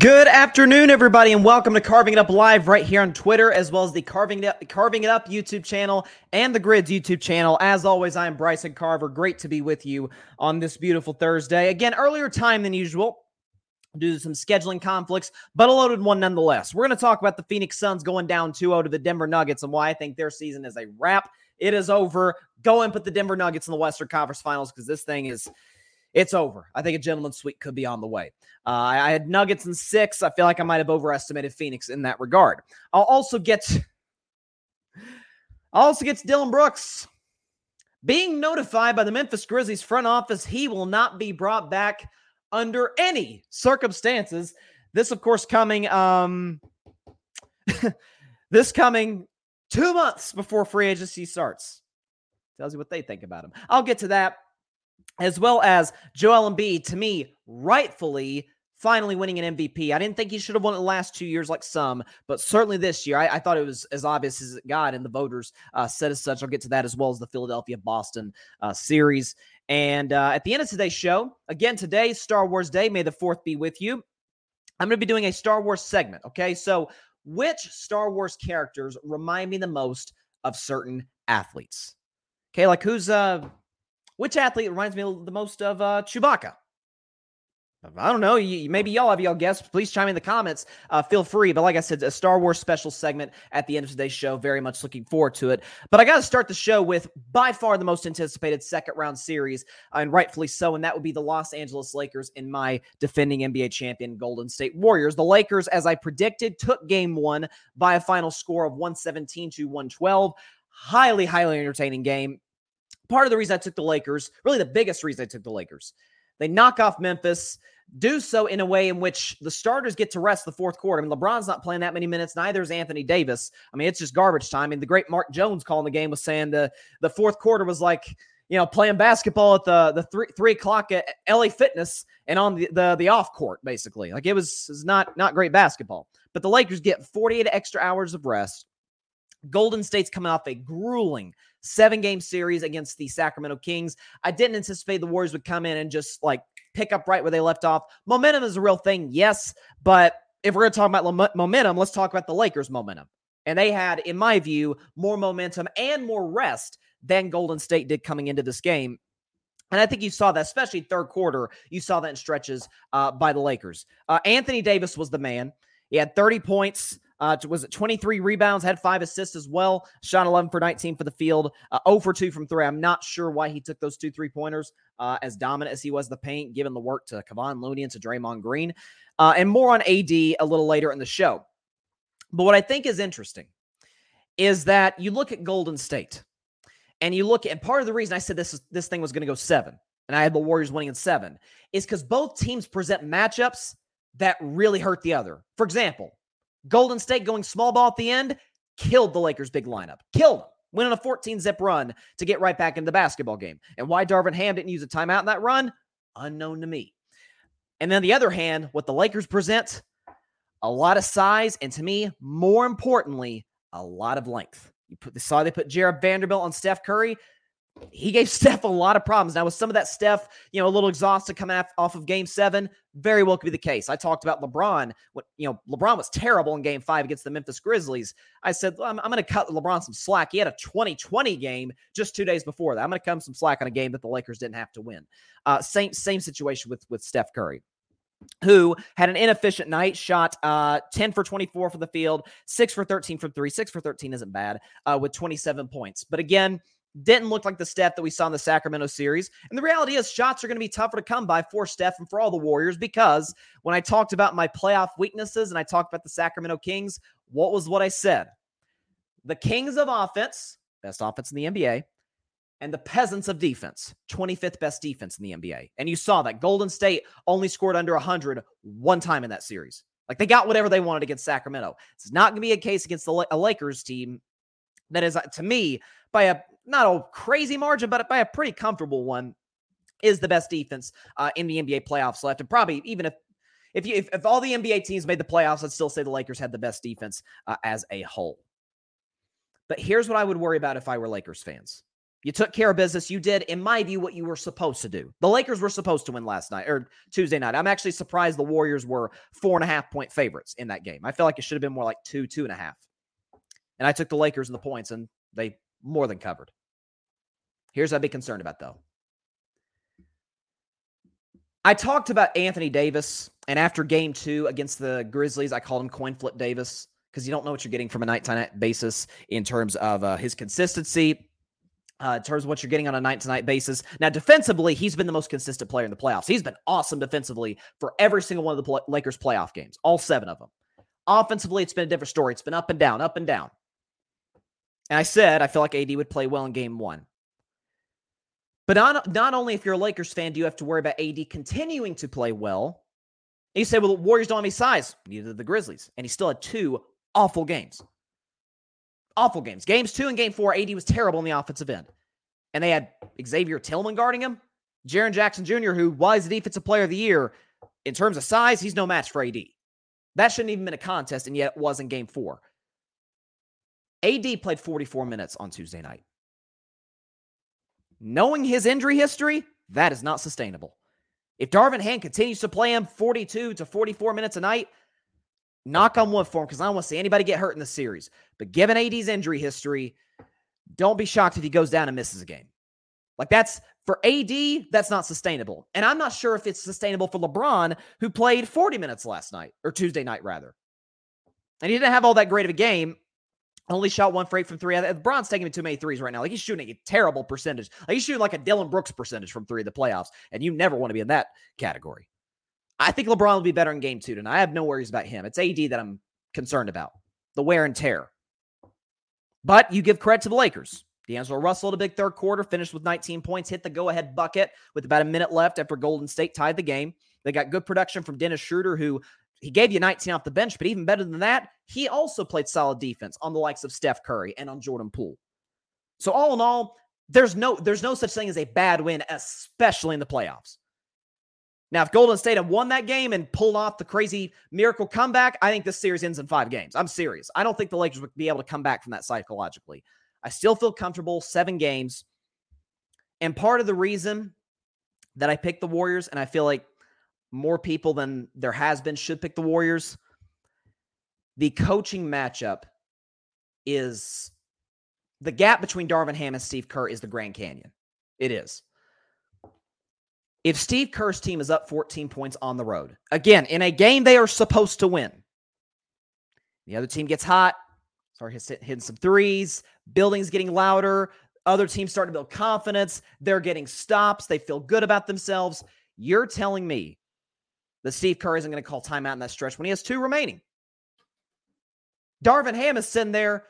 Good afternoon, everybody, and welcome to Carving It Up Live right here on Twitter, as well as the Carving It Up, Carving It Up YouTube channel and the Gryd's YouTube channel. As always, I am Bryson Carver. Great to be with you on this beautiful Thursday. Again, earlier time than usual due to some scheduling conflicts, but a loaded one nonetheless. We're going to talk about the Phoenix Suns going down 2 0 to the Denver Nuggets and why I think their season is a wrap. It is over. Go and put the Denver Nuggets in the Western Conference Finals because this thing is it's over. I think a gentleman's suite could be on the way. Uh, I had Nuggets in six. I feel like I might have overestimated Phoenix in that regard. I'll also get, I'll also get Dillon Brooks being notified by the Memphis Grizzlies front office he will not be brought back under any circumstances. This, of course, coming um, this coming two months before free agency starts. Tells you what they think about him. I'll get to that as well as Joel Embiid, to me, rightfully finally winning an MVP. I didn't think he should have won it the last two years like some, but certainly this year, I, I thought it was as obvious as it got, and the voters uh, said as such. I'll get to that as well as the Philadelphia Boston uh, series. And uh, at the end of today's show, again, today, Star Wars Day, may the 4th be with you. I'm going to be doing a Star Wars segment. Okay. So, which Star Wars characters remind me the most of certain athletes? Okay. Like who's, uh, which athlete reminds me the most of uh, Chewbacca? I don't know. Maybe y'all have y'all guess. Please chime in the comments. Uh, feel free. But like I said, a Star Wars special segment at the end of today's show. Very much looking forward to it. But I got to start the show with by far the most anticipated second round series, and rightfully so. And that would be the Los Angeles Lakers in my defending NBA champion Golden State Warriors. The Lakers, as I predicted, took game one by a final score of 117 to 112. Highly, highly entertaining game part of the reason I took the Lakers, really the biggest reason I took the Lakers. They knock off Memphis, do so in a way in which the starters get to rest the fourth quarter. I mean, LeBron's not playing that many minutes, neither is Anthony Davis. I mean, it's just garbage time. I mean, the great Mark Jones calling the game was saying the, the fourth quarter was like, you know, playing basketball at the the three three o'clock at LA Fitness and on the, the the off court, basically. Like it was, it was not not great basketball. But the Lakers get 48 extra hours of rest. Golden State's coming off a grueling seven game series against the Sacramento Kings. I didn't anticipate the Warriors would come in and just like pick up right where they left off. Momentum is a real thing, yes, but if we're going to talk about momentum, let's talk about the Lakers' momentum. And they had, in my view, more momentum and more rest than Golden State did coming into this game. And I think you saw that, especially third quarter, you saw that in stretches uh, by the Lakers. Uh, Anthony Davis was the man. He had 30 points, uh, was it 23 rebounds, had five assists as well, shot 11 for 19 for the field, uh, 0 for 2 from three. I'm not sure why he took those two three pointers uh, as dominant as he was the paint, given the work to Kevon Looney and to Draymond Green. Uh, and more on AD a little later in the show. But what I think is interesting is that you look at Golden State and you look at, and part of the reason I said this, this thing was going to go seven and I had the Warriors winning in seven is because both teams present matchups that really hurt the other. For example, Golden State going small ball at the end killed the Lakers' big lineup. Killed them. Went on a 14 zip run to get right back into the basketball game. And why Darvin Ham didn't use a timeout in that run, unknown to me. And then the other hand, what the Lakers present, a lot of size, and to me, more importantly, a lot of length. You put saw they put Jarred Vanderbilt on Steph Curry. He gave Steph a lot of problems. Now, with some of that Steph, you know, a little exhausted coming off of game seven, very well could be the case. I talked about LeBron. What you know, LeBron was terrible in game five against the Memphis Grizzlies. I said, well, I'm, I'm going to cut LeBron some slack. He had a 2020 game just two days before that. I'm going to come some slack on a game that the Lakers didn't have to win. Uh, same same situation with with Steph Curry who had an inefficient night, shot uh, 10 for 24 for the field, 6 for 13 from 3. 6 for 13 isn't bad uh, with 27 points. But again, didn't look like the Steph that we saw in the Sacramento series. And the reality is, shots are going to be tougher to come by for Steph and for all the Warriors because when I talked about my playoff weaknesses and I talked about the Sacramento Kings, what was what I said? The Kings of offense, best offense in the NBA, and the peasants of defense, 25th best defense in the NBA. And you saw that Golden State only scored under 100 one time in that series. Like they got whatever they wanted against Sacramento. It's not going to be a case against the a Lakers team that is, uh, to me, by a not a crazy margin, but by a pretty comfortable one, is the best defense uh, in the NBA playoffs left. And probably even if if you if, if all the NBA teams made the playoffs, I'd still say the Lakers had the best defense uh, as a whole. But here's what I would worry about if I were Lakers fans. You took care of business. You did, in my view, what you were supposed to do. The Lakers were supposed to win last night or Tuesday night. I'm actually surprised the Warriors were four and a half point favorites in that game. I feel like it should have been more like two, two and a half. And I took the Lakers and the points, and they more than covered. Here's what I'd be concerned about, though. I talked about Anthony Davis, and after game two against the Grizzlies, I called him coin flip Davis because you don't know what you're getting from a night to night basis in terms of uh, his consistency uh, in terms of what you're getting on a night to night basis. Now, defensively, he's been the most consistent player in the playoffs. He's been awesome defensively for every single one of the Lakers playoff games, all seven of them. Offensively, it's been a different story. It's been up and down, up and down. And I said I feel like AD would play well in game one. But not, not only if you're a Lakers fan do you have to worry about AD continuing to play well. You say, well, the Warriors don't have any size. Neither did the Grizzlies. And he still had two awful games awful games. Games two and game four, AD was terrible in the offensive end. And they had Xavier Tillman guarding him, Jaren Jackson Jr., who was the defensive player of the year. In terms of size, he's no match for AD. That shouldn't even been a contest, and yet it was in game four. AD played 44 minutes on Tuesday night. Knowing his injury history, that is not sustainable. If Darvin Ham continues to play him 42 to 44 minutes a night, knock on wood for him because I don't want to see anybody get hurt in the series. But given AD's injury history, don't be shocked if he goes down and misses a game. Like that's for AD, that's not sustainable. And I'm not sure if it's sustainable for LeBron, who played 40 minutes last night or Tuesday night, rather. And he didn't have all that great of a game. Only shot one for eight from three. LeBron's taking too many threes right now. Like he's shooting a terrible percentage. Like he's shooting like a Dillon Brooks percentage from three of the playoffs. And you never want to be in that category. I think LeBron will be better in game two tonight. I have no worries about him. It's AD that I'm concerned about the wear and tear. But you give credit to the Lakers. D'Angelo Russell, a big third quarter, finished with 19 points, hit the go ahead bucket with about a minute left after Golden State tied the game. They got good production from Dennis Schroeder, who he gave you 19 off the bench, but even better than that, he also played solid defense on the likes of Steph Curry and on Jordan Poole. So all in all, there's no there's no such thing as a bad win, especially in the playoffs. Now, if Golden State had won that game and pulled off the crazy miracle comeback, I think this series ends in five games. I'm serious. I don't think the Lakers would be able to come back from that psychologically. I still feel comfortable seven games. And part of the reason that I picked the Warriors, and I feel like more people than there has been should pick the Warriors, the coaching matchup is the gap between Darvin Ham and Steve Kerr is the Grand Canyon. It is. If Steve Kerr's team is up 14 points on the road, again, in a game they are supposed to win, the other team gets hot, start hitting some threes, buildings getting louder, other teams starting to build confidence, they're getting stops, they feel good about themselves. You're telling me that Steve Kerr isn't going to call timeout in that stretch when he has two remaining. Darvin Ham is sitting there,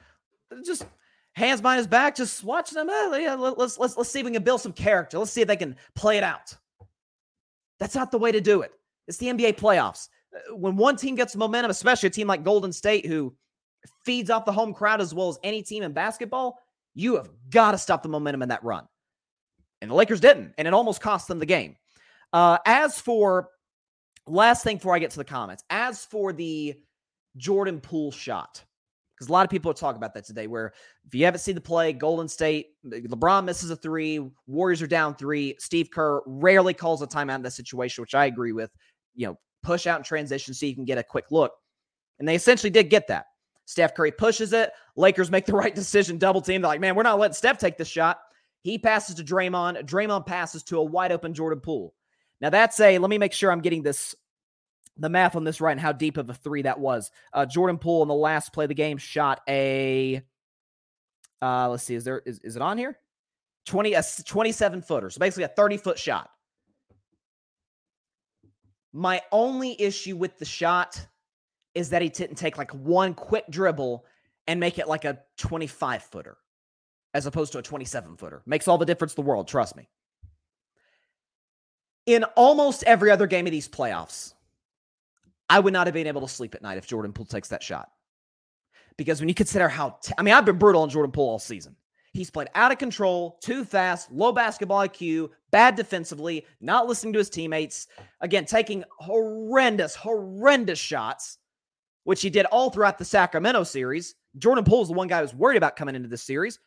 just hands behind his back, just watching them. Eh, let's let's let's see if we can build some character. Let's see if they can play it out. That's not the way to do it. It's the NBA playoffs. Uh, when one team gets momentum, especially a team like Golden State, who feeds off the home crowd as well as any team in basketball, you have got to stop the momentum in that run. And the Lakers didn't, and it almost cost them the game. Uh, as for last thing before I get to the comments, as for the Jordan Poole shot, because a lot of people are talking about that today. Where if you haven't seen the play, Golden State, LeBron misses a three, Warriors are down three. Steve Kerr rarely calls a timeout in that situation, which I agree with. You know, push out in transition so you can get a quick look. And they essentially did get that. Steph Curry pushes it. Lakers make the right decision, double team. They're like, man, we're not letting Steph take this shot. He passes to Draymond. Draymond passes to a wide open Jordan Poole. Now that's a, let me make sure I'm getting this, the math on this right and how deep of a three that was. Uh, Jordan Poole in the last play of the game shot a, uh, let's see, is there, is, is it on here? 20, a 27 footer. So basically a 30 foot shot. My only issue with the shot is that he didn't take like one quick dribble and make it like a 25 footer as opposed to a 27 footer. Makes all the difference in the world, trust me. In almost every other game of these playoffs, I would not have been able to sleep at night if Jordan Poole takes that shot. Because when you consider how, t- I mean, I've been brutal on Jordan Poole all season. He's played out of control, too fast, low basketball IQ, bad defensively, not listening to his teammates. Again, taking horrendous, horrendous shots, which he did all throughout the Sacramento series. Jordan Poole is the one guy was worried about coming into this series.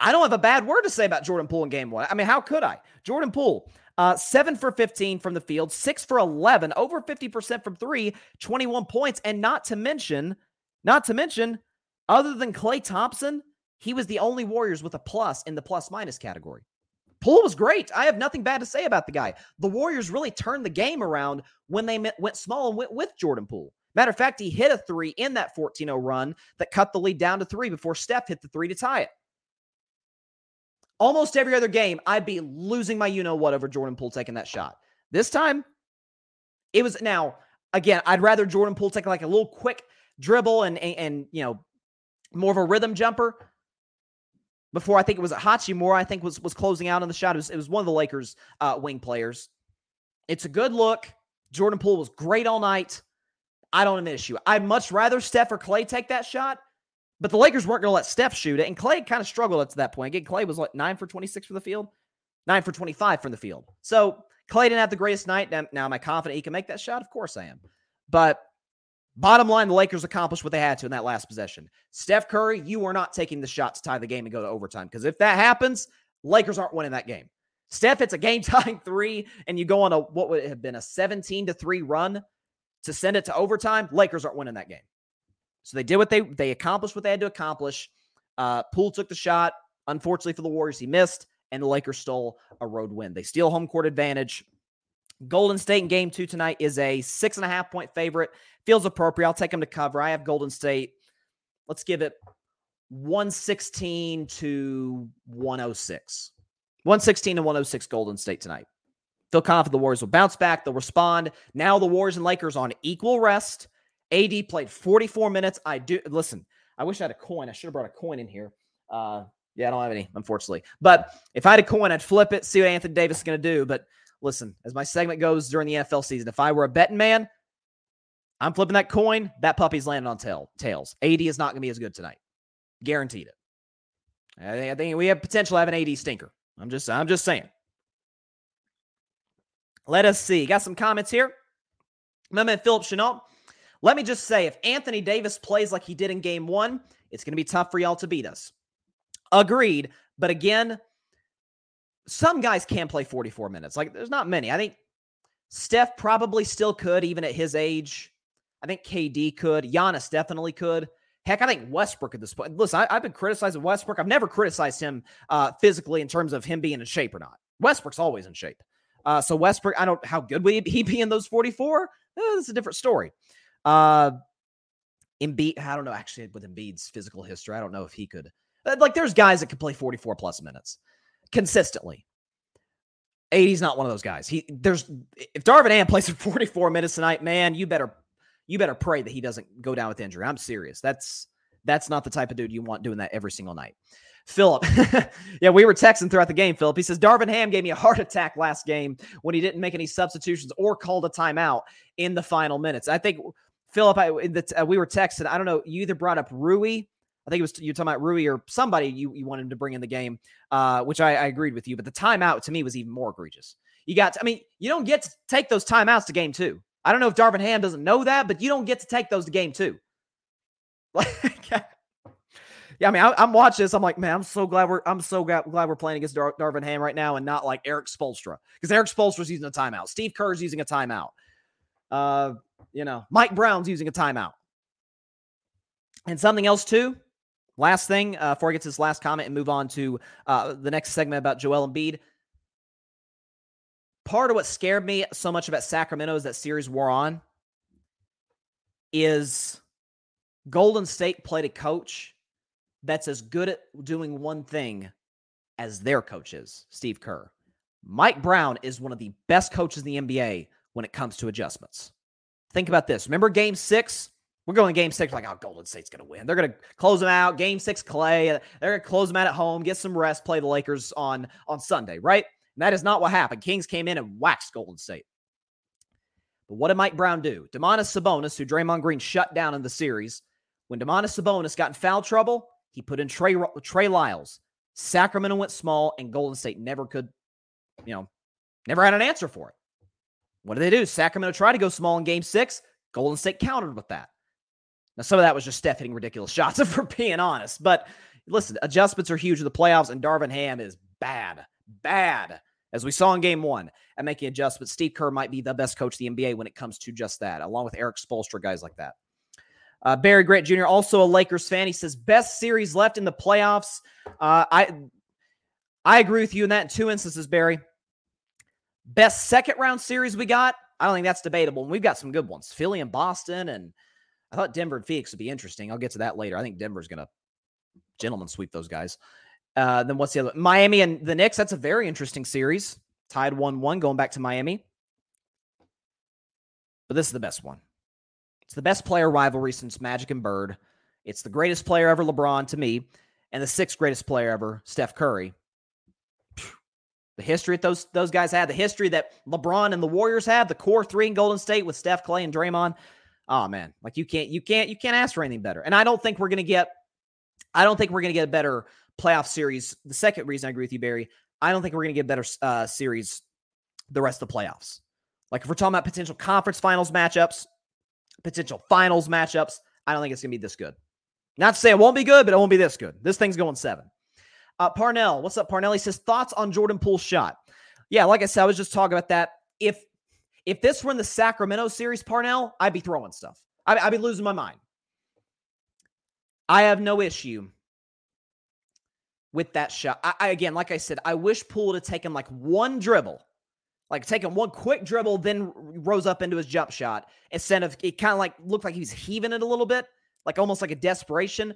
I don't have a bad word to say about Jordan Poole in game one. I mean, how could I? Jordan Poole, uh, seven for 15 from the field, six for 11, over 50% from three, 21 points. And not to mention, not to mention, other than Klay Thompson, he was the only Warriors with a plus in the plus minus category. Poole was great. I have nothing bad to say about the guy. The Warriors really turned the game around when they went small and went with Jordan Poole. Matter of fact, he hit a three in that 14 0 run that cut the lead down to three before Steph hit the three to tie it. Almost every other game, I'd be losing my you know what over Jordan Poole taking that shot. This time, it was now, again, I'd rather Jordan Poole take like a little quick dribble and, and, and you know, more of a rhythm jumper before I think it was Hachimura, I think was was closing out on the shot. It was, it was one of the Lakers uh, wing players. It's a good look. Jordan Poole was great all night. I don't have an issue. I'd much rather Steph or Klay take that shot but the Lakers weren't going to let Steph shoot it. And Klay kind of struggled up to that point. Again, Klay was like nine for 26 from the field, nine for 25 from the field. So Klay didn't have the greatest night. Now, now am I confident he can make that shot? Of course I am. But bottom line, the Lakers accomplished what they had to in that last possession. Steph Curry, you are not taking the shot to tie the game and go to overtime. Because if that happens, Lakers aren't winning that game. Steph it's a game tying three, and you go on a what would have been a 17 to 3 run to send it to overtime. Lakers aren't winning that game. So they did what they they accomplished what they had to accomplish. Uh, Poole took the shot. Unfortunately for the Warriors, he missed, and the Lakers stole a road win. They steal home court advantage. Golden State in game two tonight is a six and a half point favorite. Feels appropriate. I'll take them to cover. I have Golden State. Let's give it 116 to 106. 116 to 106 Golden State tonight. Feel confident the Warriors will bounce back. They'll respond. Now the Warriors and Lakers on equal rest. AD played 44 minutes. I do listen. I wish I had a coin. I should have brought a coin in here. Uh, yeah, I don't have any, unfortunately. But if I had a coin, I'd flip it, see what Anthony Davis is going to do. But listen, as my segment goes during the NFL season, if I were a betting man, I'm flipping that coin. That puppy's landing on tail, tails. AD is not going to be as good tonight. Guaranteed it. I think we have potential to have an AD stinker. I'm just, I'm just saying. Let us see. Got some comments here. My man Philip Chenault let me just say if Anthony Davis plays like he did in game one, it's going to be tough for y'all to beat us. Agreed. But again, some guys can play 44 minutes. Like there's not many. I think Steph probably still could, even at his age. I think KD could. Giannis definitely could. Heck, I think Westbrook at this point. Listen, I, have been criticizing Westbrook. I've never criticized him uh, physically in terms of him being in shape or not. Westbrook's always in shape. Uh, so Westbrook, I don't how good would he be in those 44? Eh, that's a different story. Uh, Embiid, I don't know actually with Embiid's physical history. I don't know if he could. Uh, like, there's guys that could play 44 plus minutes consistently. AD's not one of those guys. He there's if Darvin Ham plays for 44 minutes tonight, man, you better you better pray that he doesn't go down with injury. I'm serious. That's that's not the type of dude you want doing that every single night. Philip, yeah, we were texting throughout the game. Philip, he says Darvin Ham gave me a heart attack last game when he didn't make any substitutions or called a timeout in the final minutes. I think Philip, I, the, uh, we were texting. I don't know. You either brought up Rui. I think it was you talking about Rui or somebody you, you wanted to bring in the game, uh, which I, I, agreed with you. But the timeout to me was even more egregious. You got, to, I mean, you don't get to take those timeouts to game two. I don't know if Darvin Ham doesn't know that, but you don't get to take those to game two. Like, yeah, I mean, I, am watching this. I'm like, man, I'm so glad we're I'm so glad, glad we're playing against Dar- Darvin Ham right now, and not like Erik Spoelstra because Erik Spoelstra's using a timeout. Steve Kerr's using a timeout. Uh, you know, Mike Brown's using a timeout. And something else too. Last thing, uh, before I get to this last comment and move on to uh, the next segment about Joel Embiid. Part of what scared me so much about Sacramento as that series wore on is Golden State played a coach that's as good at doing one thing as their coach is, Steve Kerr. Mike Brown is one of the best coaches in the NBA when it comes to adjustments. Think about this. Remember game six? We're going game six, like, oh, Golden State's going to win. They're going to close them out. Game six, Klay. They're going to close them out at home, get some rest, play the Lakers on, on Sunday, right? And that is not what happened. Kings came in and waxed Golden State. But what did Mike Brown do? Domantas Sabonis, who Draymond Green shut down in the series, when Domantas Sabonis got in foul trouble, he put in Trey, Trey Lyles. Sacramento went small, and Golden State never could, you know, never had an answer for it. What did they do? Sacramento tried to go small in game six. Golden State countered with that. Now, some of that was just Steph hitting ridiculous shots, if we're being honest. But listen, adjustments are huge in the playoffs, and Darvin Ham is bad, bad, as we saw in game one at making adjustments. Steve Kerr might be the best coach the NBA when it comes to just that, along with Erik Spoelstra, guys like that. Uh, Barry Grant Jr., also a Lakers fan, he says best series left in the playoffs. Uh, I I agree with you in that in two instances, Barry. Best second round series we got. I don't think that's debatable. And we've got some good ones. Philly and Boston, and I thought Denver and Phoenix would be interesting. I'll get to that later. I think Denver's going to gentlemen sweep those guys. Uh, then what's the other? Miami and the Knicks. That's a very interesting series. Tied 1 1 going back to Miami. But this is the best one. It's the best player rivalry since Magic and Bird. It's the greatest player ever, LeBron, to me, and the sixth greatest player ever, Steph Curry. The history that those those guys had, the history that LeBron and the Warriors have, the core three in Golden State with Steph, Klay, and Draymond. Oh man, like you can't you can't you can't ask for anything better. And I don't think we're gonna get I don't think we're gonna get a better playoff series. The second reason I agree with you, Barry, I don't think we're gonna get better uh, series the rest of the playoffs. Like if we're talking about potential conference finals matchups, potential finals matchups. I don't think it's to be this good. Not to say it won't be good, but it won't be this good. This thing's going seven. Uh, Parnell, what's up, Parnell? He says thoughts on Jordan Poole's shot. Yeah, like I said, I was just talking about that. If if this were in the Sacramento series, Parnell, I'd be throwing stuff. I'd, I'd be losing my mind. I have no issue with that shot. I, I, again, like I said, I wish Poole had taken like one dribble like taking one quick dribble, then rose up into his jump shot instead of it kind of like looked like he was heaving it a little bit, like almost like a desperation.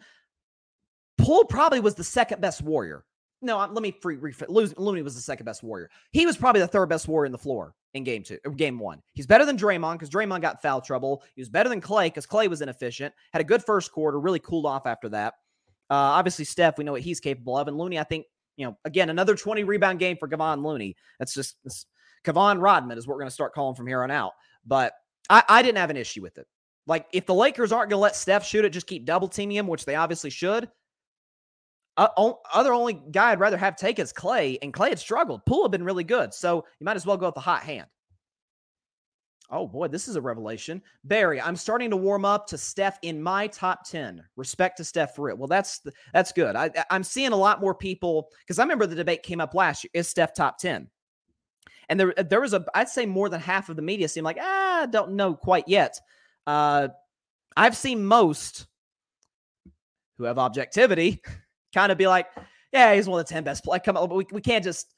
Poole probably was the second best warrior. No, let me free refit. Looney was the second best warrior. He was probably the third best warrior in the floor in game two, game one. He's better than Draymond because Draymond got foul trouble. He was better than Klay because Klay was inefficient. Had a good first quarter, really cooled off after that. Uh, obviously, Steph, we know what he's capable of, and Looney, I think, you know, again, another 20 rebound game for Kevon Looney. That's just that's, Kevon Rodman is what we're going to start calling from here on out. But I, I didn't have an issue with it. Like, if the Lakers aren't going to let Steph shoot it, just keep double teaming him, which they obviously should. Uh, other only guy I'd rather have take is Klay, and Klay had struggled. Poole had been really good, so you might as well go with the hot hand. Oh boy, this is a revelation. Barry, I'm starting to warm up to Steph in my top 10. Respect to Steph for it. Well, that's that's good. I, I'm seeing a lot more people because I remember the debate came up last year. Is Steph top 10? And there, there was a, I'd say more than half of the media seemed like, ah, don't know quite yet. Uh, I've seen most who have objectivity kind of be like, yeah, he's one of the 10 best players. Come on, but we, we can't just,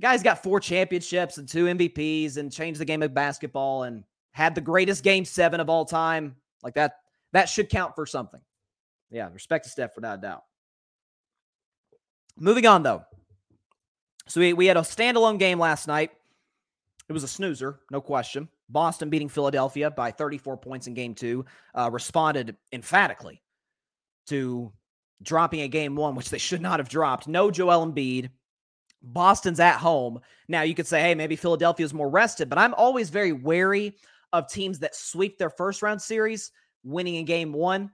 guy's got four championships and two MVPs and changed the game of basketball and had the greatest game seven of all time. Like that, that should count for something. Yeah, respect to Steph without a doubt. Moving on though. So we, we had a standalone game last night. It was a snoozer, no question. Boston beating Philadelphia by 34 points in game two, uh, responded emphatically to dropping a game one, which they should not have dropped. No Joel Embiid. Boston's at home. Now you could say, hey, maybe Philadelphia's more rested, but I'm always very wary of teams that sweep their first round series winning in game one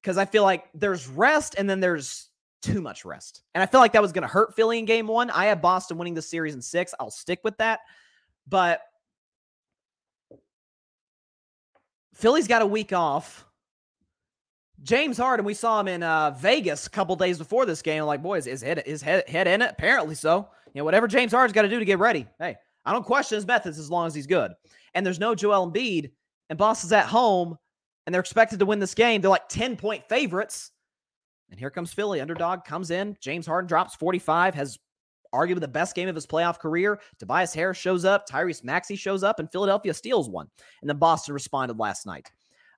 because I feel like there's rest and then there's too much rest. And I feel like that was going to hurt Philly in game one. I have Boston winning the series in six. I'll stick with that. But Philly's got a week off. James Harden, we saw him in uh, Vegas a couple days before this game. Like, boys, is head his head head in it? Apparently so. You know, whatever James Harden's got to do to get ready. Hey, I don't question his methods as long as he's good. And there's no Joel Embiid, and Boston's at home, and they're expected to win this game. They're like 10 point favorites. And here comes Philly. Underdog comes in. James Harden drops 45, has arguably the best game of his playoff career. Tobias Harris shows up. Tyrese Maxey shows up, and Philadelphia steals one. And then Boston responded last night.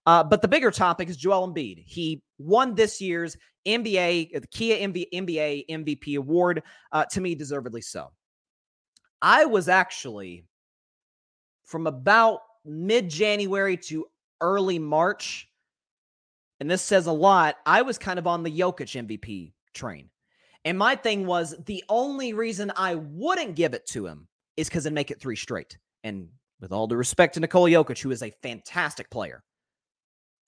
Uh, but the bigger topic is Joel Embiid. He won this year's NBA, the Kia NBA MVP award, uh, to me, deservedly so. I was actually from about mid January to early March, and this says a lot. I was kind of on the Jokic MVP train. And my thing was the only reason I wouldn't give it to him is because it'd make it three straight. And with all due respect to Nikola Jokic, who is a fantastic player,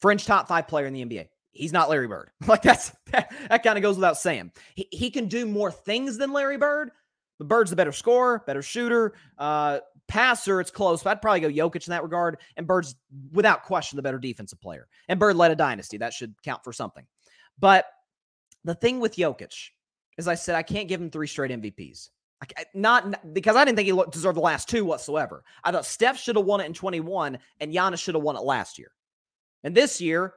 fringe top five player in the NBA. He's not Larry Bird. Like that's that, that kind of goes without saying. He, he can do more things than Larry Bird, but Bird's the better scorer, better shooter, uh, passer. It's close, but I'd probably go Jokic in that regard. And Bird's without question the better defensive player. And Bird led a dynasty. That should count for something. But the thing with Jokic, as I said, I can't give him three straight MVPs. I, not because I didn't think he deserved the last two whatsoever. I thought Steph should have won it in 21 and Giannis should have won it last year. And this year,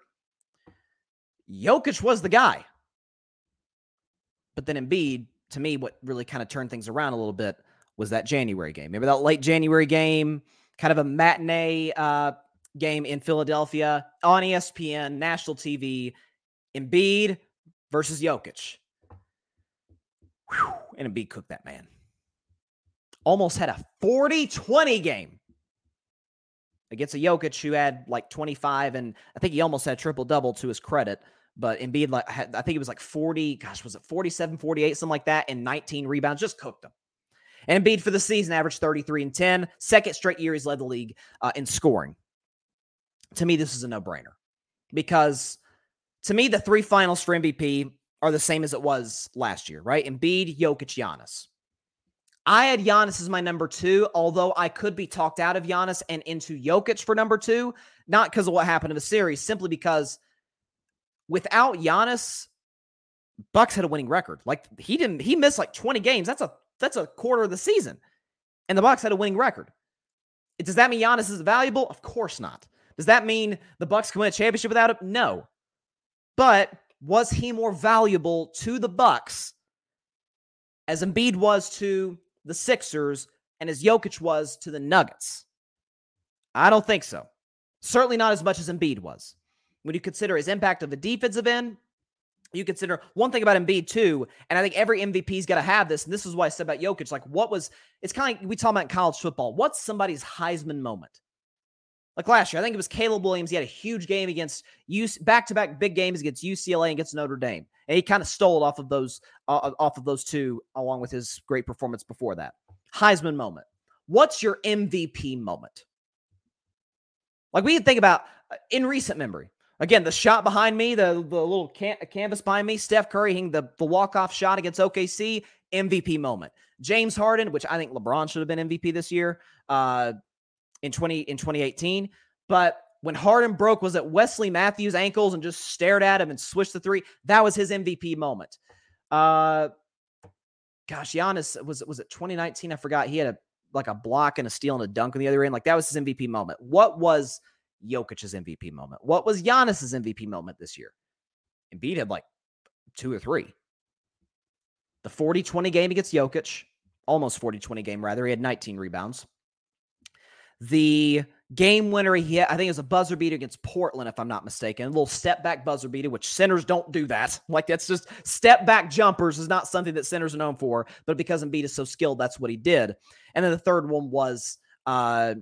Jokic was the guy. But then Embiid, to me, what really kind of turned things around a little bit was that January game. Maybe that late January game, kind of a matinee uh, game in Philadelphia on ESPN, national TV. Embiid versus Jokic. Whew, and Embiid cooked that man. Almost had a 40 20 game against a Jokic who had like 25, and I think he almost had triple double to his credit. But Embiid, like, I think it was like 40, gosh, was it 47, 48, something like that, and 19 rebounds, just cooked them. And Embiid for the season averaged 33 and 10. Second straight year he's led the league uh, in scoring. To me, this is a no brainer because to me, the three finals for MVP are the same as it was last year, right? Embiid, Jokic, Giannis. I had Giannis as my number two, although I could be talked out of Giannis and into Jokic for number two, not because of what happened in the series, simply because without Giannis, Bucks had a winning record. Like he didn't, he missed like 20 games. That's a that's a quarter of the season. And the Bucks had a winning record. Does that mean Giannis is valuable? Of course not. Does that mean the Bucks can win a championship without him? No. But was he more valuable to the Bucks as Embiid was to the Sixers and as Jokic was to the Nuggets? I don't think so. Certainly not as much as Embiid was. When you consider his impact of the defensive end, you consider one thing about Embiid too, and I think every MVP's got to have this. And this is why I said about Jokic. Like, what was it's kind of like we talk about college football. What's somebody's Heisman moment? Like last year, I think it was Caleb Williams. He had a huge game against UC, back-to-back big games against UCLA and against Notre Dame, and he kind of stole off of those uh, off of those two, along with his great performance before that. Heisman moment. What's your MVP moment? Like we can think about uh, in recent memory. Again, the shot behind me, the, the little can- canvas behind me, Steph Curry hitting the, the walk-off shot against OKC, MVP moment. James Harden, which I think LeBron should have been MVP this year. Uh, in 20 in 2018. But when Harden broke, was at Wesley Matthews' ankles and just stared at him and switched the three? That was his MVP moment. Uh, gosh, Giannis was was it 2019? I forgot. He had a like a block and a steal and a dunk on the other end. Like that was his MVP moment. What was Jokic's MVP moment? What was Giannis's MVP moment this year? Embiid had like two or three. The 40 20 game against Jokic, almost 40 20 game, rather. He had 19 rebounds. The game winner he I think it was a buzzer beater against Portland, if I'm not mistaken. A little step back buzzer beater, which centers don't do that. Like that's just step back jumpers is not something that centers are known for, but because Embiid is so skilled, that's what he did. And then the third one was uh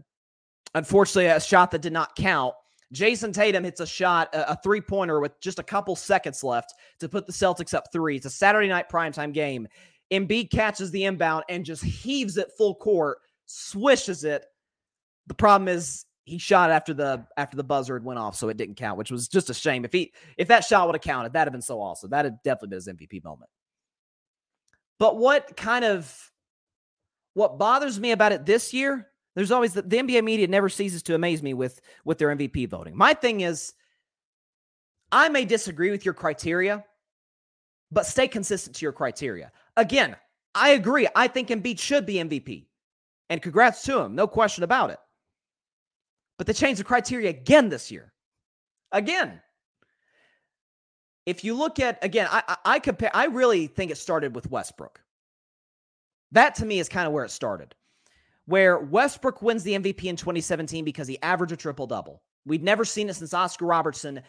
unfortunately a shot that did not count. Jayson Tatum hits a shot, a, a three pointer with just a couple seconds left to put the Celtics up three. It's a Saturday night primetime game. Embiid catches the inbound and just heaves it full court, swishes it the problem is he shot after the after the buzzer had went off, so it didn't count, which was just a shame. If he if that shot would have counted, that'd have been so awesome. That'd definitely been his MVP moment. But what kind of what bothers me about it this year, there's always the, the NBA media never ceases to amaze me with with their MVP voting. My thing is, I may disagree with your criteria, but stay consistent to your criteria. Again, I agree. I think Embiid should be MVP. And congrats to him, no question about it. But they changed the criteria again this year. Again. If you look at again, I, I, I compare I really think it started with Westbrook. That to me is kind of where it started. Where Westbrook wins the MVP in 2017 because he averaged a triple double. We'd never seen it since Oscar Robertson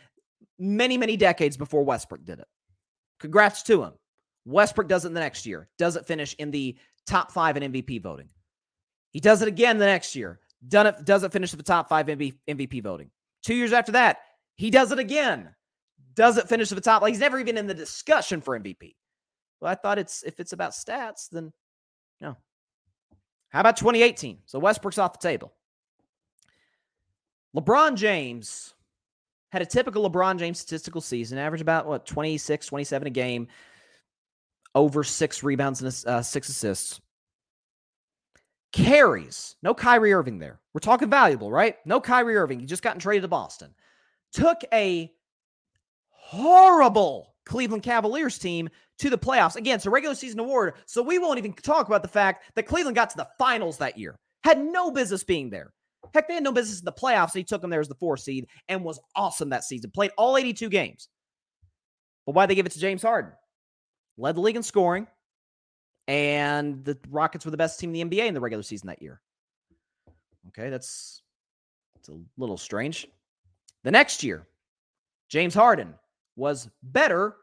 many, many decades before Westbrook did it. Congrats to him. Westbrook does it the next year, doesn't finish in the top five in MVP voting. He does it again the next year, it, doesn't finish the top five MVP voting. Two years after that, he does it again, doesn't finish the top. Like he's never even in the discussion for MVP. Well, I thought it's if it's about stats, then no. How about 2018? So Westbrook's off the table. LeBron James had a typical LeBron James statistical season, average about what 26, 27 a game, over six rebounds and uh, six assists. Carries, no Kyrie Irving there. We're talking valuable, right? No Kyrie Irving. He just gotten traded to Boston. Took a horrible Cleveland Cavaliers team to the playoffs. Again, it's a regular season award, so we won't even talk about the fact that Cleveland got to the finals that year. Had no business being there. Heck, they had no business in the playoffs. He took them there as the four seed and was awesome that season. Played all 82 games. But why'd they give it to James Harden? Led the league in scoring, and the Rockets were the best team in the NBA in the regular season that year. Okay, that's it's a little strange. The next year, James Harden was better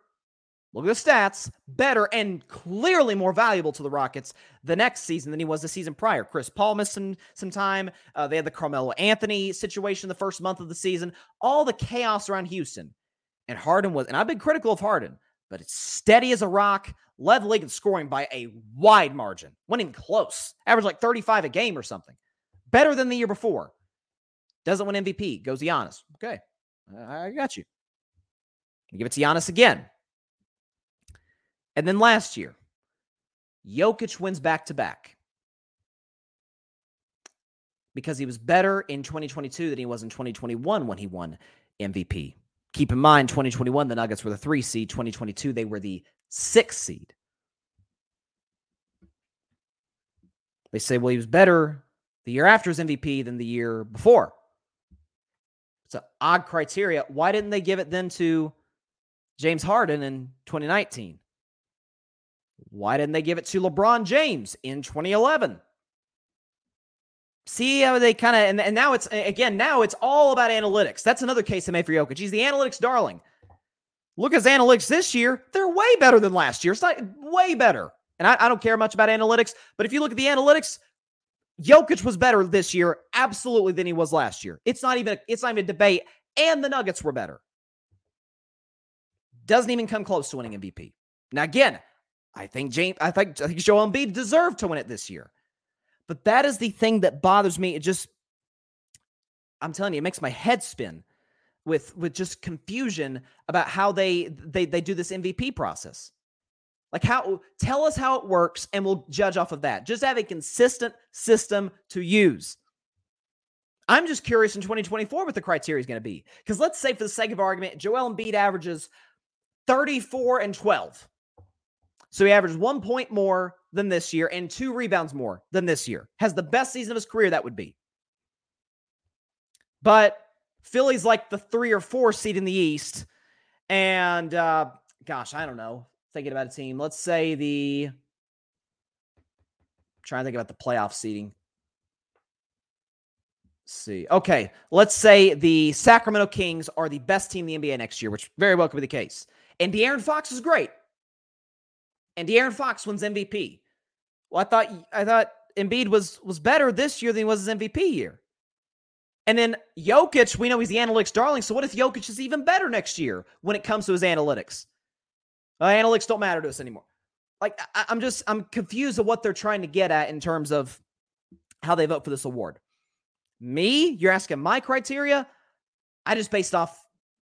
Look at the stats. Better and clearly more valuable to the Rockets the next season than he was the season prior. Chris Paul missed some, some time. Uh, they had the Carmelo Anthony situation the first month of the season. All the chaos around Houston. And Harden was, and I've been critical of Harden, but it's steady as a rock. Led the league in scoring by a wide margin. Even close. Averaged like 35 a game or something. Better than the year before. Doesn't win MVP. Goes Giannis. Okay. I got you. Give it to Giannis again. And then last year, Jokic wins back to back because he was better in 2022 than he was in 2021 when he won MVP. Keep in mind, 2021, the Nuggets were the three seed. 2022, they were the six seed. They say, well, he was better the year after his MVP than the year before. It's an odd criteria. Why didn't they give it then to James Harden in 2019? Why didn't they give it to LeBron James in 2011? See how they kind of and, and now it's again now it's all about analytics. That's another case they made for Jokic. He's the analytics darling. Look at his analytics this year; they're way better than last year. It's not way better. And I, I don't care much about analytics, but if you look at the analytics, Jokic was better this year, absolutely, than he was last year. It's not even it's not even a debate. And the Nuggets were better. Doesn't even come close to winning MVP. Now, again, I think James, I think I think Joel Embiid deserved to win it this year. But that is the thing that bothers me. It just I'm telling you, it makes my head spin with with just confusion about how they they they do this MVP process. Like how tell us how it works and we'll judge off of that. Just have a consistent system to use. I'm just curious in 2024 what the criteria is going to be. Because let's say, for the sake of argument, Joel Embiid averages 34 and 12. So he averaged one point more than this year and two rebounds more than this year. Has the best season of his career, that would be. But Philly's like the three or four seed in the East. And uh, gosh, I don't know. Thinking about a team. Let's say the trying to think about the playoff seeding. Let's see. Okay. Let's say the Sacramento Kings are the best team in the NBA next year, which very well could be the case. And De'Aaron Fox is great and De'Aaron Fox wins MVP. Well, I thought I thought Embiid was was better this year than he was his MVP year. And then Jokic, we know he's the analytics darling. So what if Jokic is even better next year when it comes to his analytics? Uh, analytics don't matter to us anymore. Like I, I'm just I'm confused of what they're trying to get at in terms of how they vote for this award. Me, you're asking my criteria. I just based off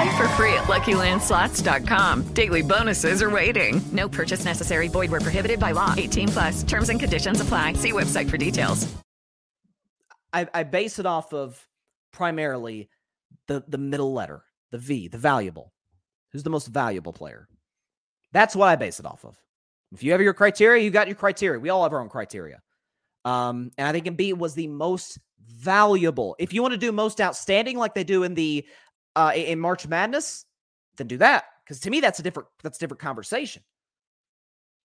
Play for free at LuckyLandSlots.com. Daily bonuses are waiting. No purchase necessary. Void where prohibited by law. 18 plus. Terms and conditions apply. See website for details. I, I base it off of primarily the the middle letter, the V, the valuable. Who's the most valuable player? That's what I base it off of. If you have your criteria, you got your criteria. We all have our own criteria. Um, and I think Embiid was the most valuable. If you want to do most outstanding, like they do in the uh, in March Madness, then do that. Because to me, that's a different that's a different conversation.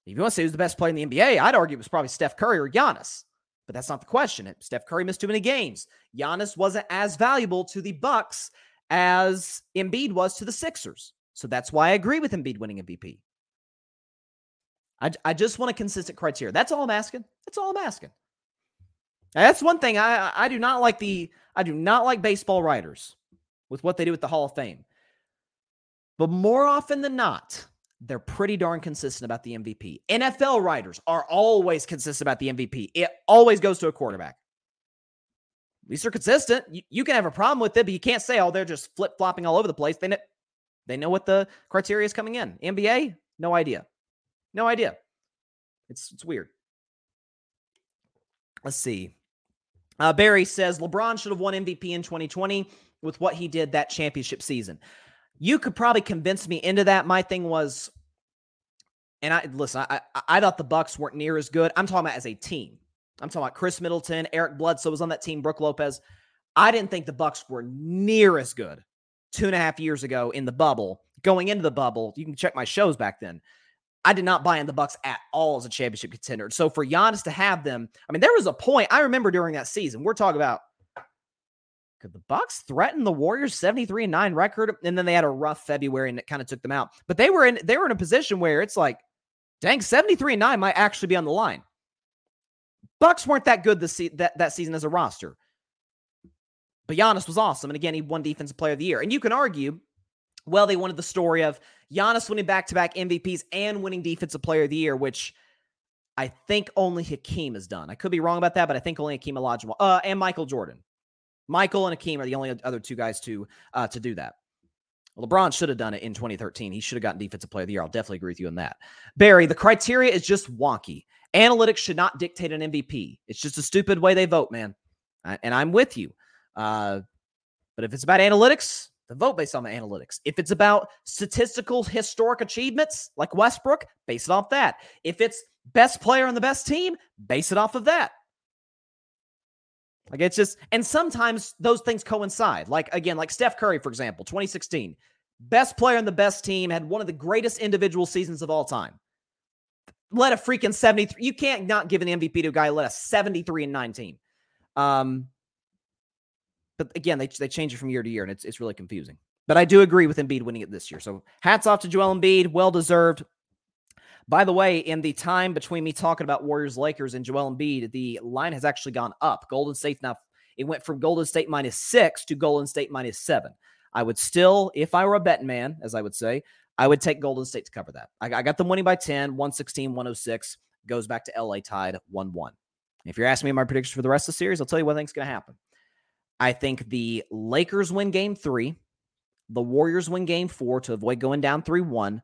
If you want to say who's the best player in the NBA, I'd argue it was probably Steph Curry or Giannis. But that's not the question. Steph Curry missed too many games. Giannis wasn't as valuable to the Bucks as Embiid was to the Sixers. So that's why I agree with Embiid winning MVP. I, I just want a consistent criteria. That's all I'm asking. That's all I'm asking. that's one thing I I do not like the I do not like baseball writers with what they do with the Hall of Fame. But more often than not, they're pretty darn consistent about the MVP. NFL writers are always consistent about the MVP. It always goes to a quarterback. At least they're consistent. You, you can have a problem with it, but you can't say, oh, they're just flip flopping all over the place. They know, they know what the criteria is coming in. NBA, no idea. No idea. It's it's weird. Let's see. Uh, Barry says LeBron should have won MVP in 2020 with what he did that championship season. You could probably convince me into that. My thing was, and I listen. I I thought the Bucks weren't near as good. I'm talking about as a team. I'm talking about Khris Middleton, Eric Bledsoe was on that team, Brook Lopez. I didn't think the Bucks were near as good two and a half years ago in the bubble. Going into the bubble, you can check my shows back then. I did not buy in the Bucks at all as a championship contender. So for Giannis to have them, I mean, there was a point I remember during that season. We're talking about could the Bucks threaten the Warriors 73 and 9 record? And then they had a rough February and it kind of took them out. But they were in they were in a position where it's like, dang, 73 and 9 might actually be on the line. Bucks weren't that good this se- that, that season as a roster. But Giannis was awesome. And again, he won defensive player of the year. And you can argue, well, they wanted the story of Giannis winning back to back MVPs and winning Defensive Player of the Year, which I think only Hakeem has done. I could be wrong about that, but I think only Hakeem Olajuwon uh, and Michael Jordan. Michael and Hakeem are the only other two guys to uh, to do that. LeBron should have done it in 2013. He should have gotten Defensive Player of the Year. I'll definitely agree with you on that. Barry, the criteria is just wonky. Analytics should not dictate an MVP. It's just a stupid way they vote, man. And I'm with you. Uh, but if it's about analytics, the vote based on the analytics. If it's about statistical historic achievements like Westbrook, base it off that. If it's best player on the best team, base it off of that. Like it's just, and sometimes those things coincide. Like again, like Steph Curry, for example, 2016, best player on the best team, had one of the greatest individual seasons of all time. Led a freaking 73. You can't not give an MVP to a guy who led a 73 and 9 team. Um, but again, they, they change it from year to year, and it's, it's really confusing. But I do agree with Embiid winning it this year. So hats off to Joel Embiid. Well deserved. By the way, in the time between me talking about Warriors Lakers and Joel Embiid, the line has actually gone up. Golden State now, it went from Golden State minus six to Golden State minus seven. I would still, if I were a betting man, as I would say, I would take Golden State to cover that. I, got them winning by 10, 116, 106. Goes back to LA tied 1 1. If you're asking me my predictions for the rest of the series, I'll tell you what I think's going to happen. I think the Lakers win game three, the Warriors win game four to avoid going down 3 1.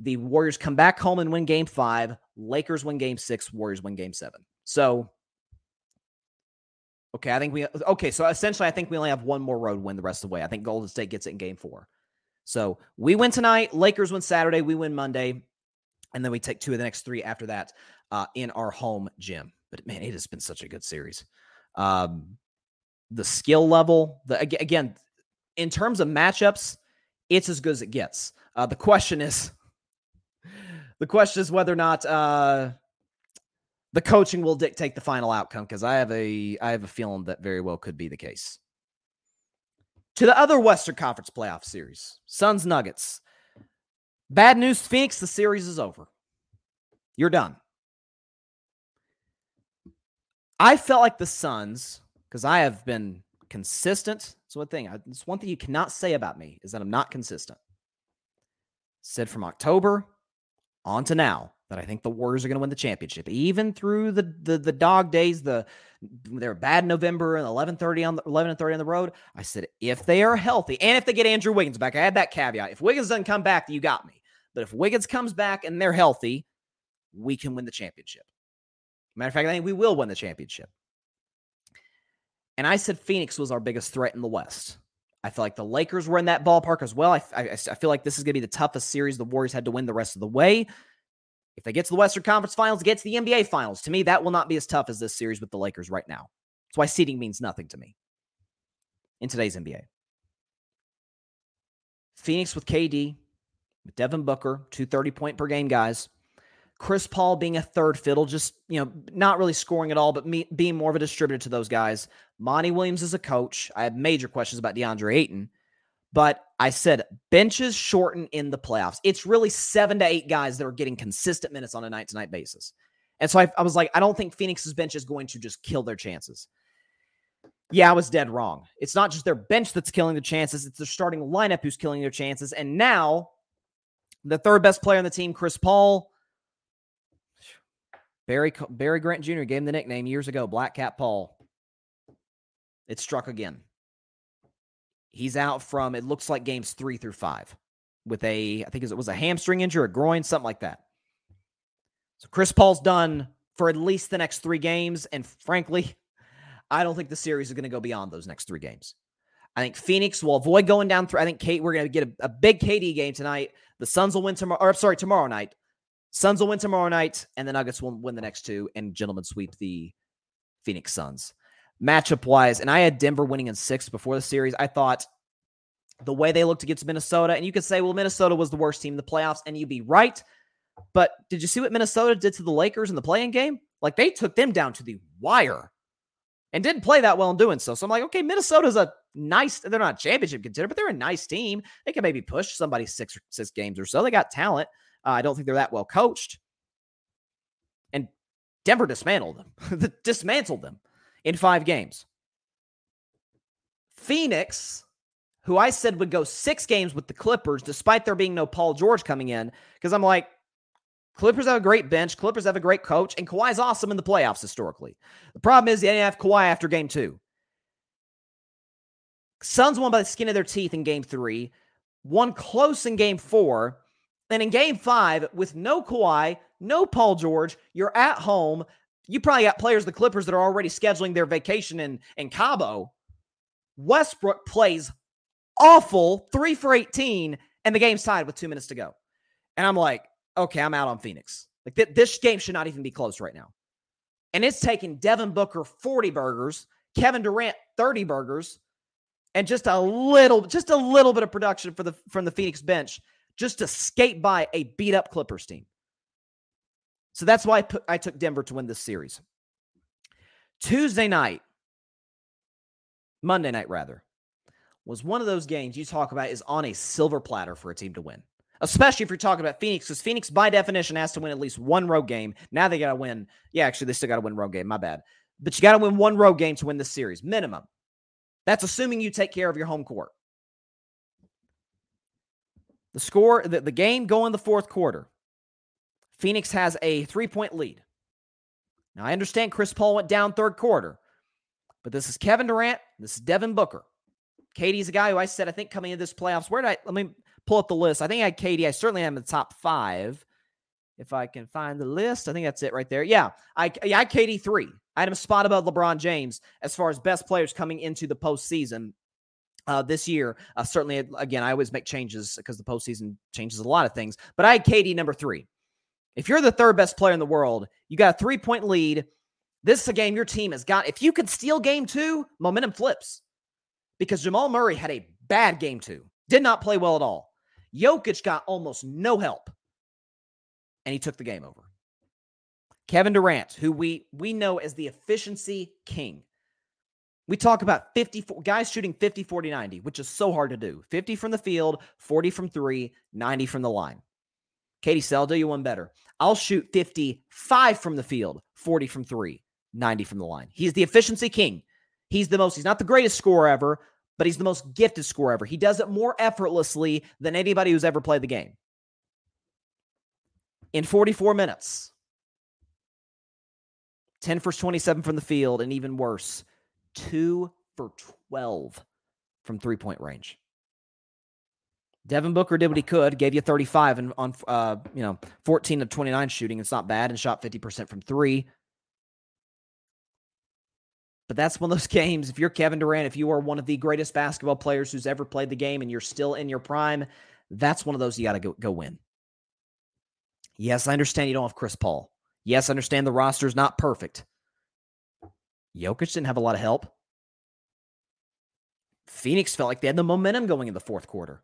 The Warriors come back home and win game five. Lakers win game six. Warriors win game seven. So, okay, I think we, okay, so essentially, I think we only have one more road win the rest of the way. I think Golden State gets it in game four. So we win tonight. Lakers win Saturday. We win Monday. And then we take two of the next three after that uh, in our home gym. But man, it has been such a good series. Um, the skill level. The again, in terms of matchups, it's as good as it gets. Uh, the question is, the question is whether or not uh, the coaching will dictate the final outcome. Because I have a I have a feeling that very well could be the case. To the other Western Conference playoff series, Suns Nuggets. Bad news, Phoenix. The series is over. You're done. I felt like the Suns because I have been consistent. It's one thing. It's one thing you cannot say about me is that I'm not consistent. Said from October on to now, that I think the Warriors are going to win the championship, even through the the, the dog days. The mm, they're bad November and eleven thirty on the eleven and thirty on the road. I said if they are healthy and if they get Andrew Wiggins back, I had that caveat. If Wiggins doesn't come back, you got me. But if Wiggins comes back and they're healthy, we can win the championship. Matter of fact, I think we will win the championship. And I said Phoenix was our biggest threat in the West. I feel like the Lakers were in that ballpark as well. I, I, I feel like this is going to be the toughest series the Warriors had to win the rest of the way. If they get to the Western Conference Finals, get to the NBA Finals, to me, that will not be as tough as this series with the Lakers right now. That's why seeding means nothing to me in today's NBA. Phoenix with KD, with Devin Booker, two 30 point per game guys. Chris Paul being a third fiddle, just, you know, not really scoring at all, but me, being more of a distributor to those guys. Monty Williams is a coach. I have major questions about DeAndre Ayton. But I said benches shorten in the playoffs. It's really seven to eight guys that are getting consistent minutes on a night to night basis. And so I, I, was like, I don't think Phoenix's bench is going to just kill their chances. Yeah, I was dead wrong. It's not just their bench that's killing the chances, it's their starting lineup who's killing their chances. And now the third best player on the team, Chris Paul. Barry, Barry Grant Jr. gave him the nickname years ago, Black Cat Paul. It struck again. He's out from it looks like games three through five with a I think it was a hamstring injury, a groin, something like that. So Chris Paul's done for at least the next three games, and frankly, I don't think the series is going to go beyond those next three games. I think Phoenix will avoid going down through. I think Kate, we're going to get a, a, big KD game tonight. The Suns will win tomorrow. Or sorry, tomorrow night. Suns will win tomorrow night, and the Nuggets will win the next two, and gentlemen sweep the Phoenix Suns matchup wise, and I had Denver winning in six before the series. I thought the way they looked against Minnesota, and you could say, well, Minnesota was the worst team in the playoffs, and you'd be right. But did you see what Minnesota did to the Lakers in the playing game? Like they took them down to the wire and didn't play that well in doing so. So I'm like, okay, Minnesota's a nice, they're not championship contender, but they're a nice team. They can maybe push somebody six six games or so. They got talent. Uh, I don't think they're that well coached. And Denver dismantled them, dismantled them in five games. Phoenix, who I said would go six games with the Clippers, despite there being no Paul George coming in, because I'm like, Clippers have a great bench. Clippers have a great coach, and Kawhi's awesome in the playoffs historically. The problem is they didn't have Kawhi after game two. Suns won by the skin of their teeth in game three, won close in game four. And in game five, with no Kawhi, no Paul George, you're at home you probably got players, the Clippers, that are already scheduling their vacation in, in Cabo. Westbrook plays awful, three for 18, and the game's tied with two minutes to go. And I'm like, okay, I'm out on Phoenix. Like th- this game should not even be close right now. And it's taking Devin Booker 40 burgers, Kevin Durant 30 burgers, and just a little, just a little bit of production for the from the Phoenix bench just to skate by a beat up Clippers team. So that's why I, put, I took Denver to win this series. Tuesday night, Monday night rather, was one of those games you talk about is on a silver platter for a team to win. Especially if you're talking about Phoenix, because Phoenix, by definition, has to win at least one road game. Now they got to win. Yeah, actually, they still got to win road game. My bad. But you got to win one road game to win this series, minimum. That's assuming you take care of your home court. The score, the, the game going the fourth quarter. Phoenix has a three point lead. Now, I understand Chris Paul went down third quarter, but this is Kevin Durant. This is Devin Booker. KD's a guy who I said, I think coming into this playoffs, where did I, let me pull up the list. I think I had KD. I certainly am in the top five. If I can find the list, I think that's it right there. Yeah, I, I had KD three. I had him spot above LeBron James as far as best players coming into the postseason uh, this year. Uh, certainly, again, I always make changes because the postseason changes a lot of things. But I had KD number three. If you're the third best player in the world, you got a three point lead. This is a game your team has got. If you could steal game two, momentum flips because Jamal Murray had a bad game two, did not play well at all. Jokic got almost no help, and he took the game over. Kevin Durant, who we we know as the efficiency king. We talk about 50 guys shooting 50 40 90, which is so hard to do. 50 from the field, 40 from 3, 90 from the line. Katie Sell, I'll do you one better. I'll shoot 55 from the field, 40 from three, 90 from the line. He's the efficiency king. He's the most, he's not the greatest scorer ever, but he's the most gifted scorer ever. He does it more effortlessly than anybody who's ever played the game. in 44 minutes. 10 for 27 from the field, and even worse, 2 for 12 from three point range. Devin Booker did what he could, gave you 35 and on uh, you know, 14 of 29 shooting. It's not bad and shot 50% from 3. But that's one of those games. If you're Kevin Durant, if you are one of the greatest basketball players who's ever played the game and you're still in your prime, that's one of those you got to go, go win. Yes, I understand you don't have Chris Paul. Yes, I understand the roster is not perfect. Jokic didn't have a lot of help. Phoenix felt like they had the momentum going in the fourth quarter.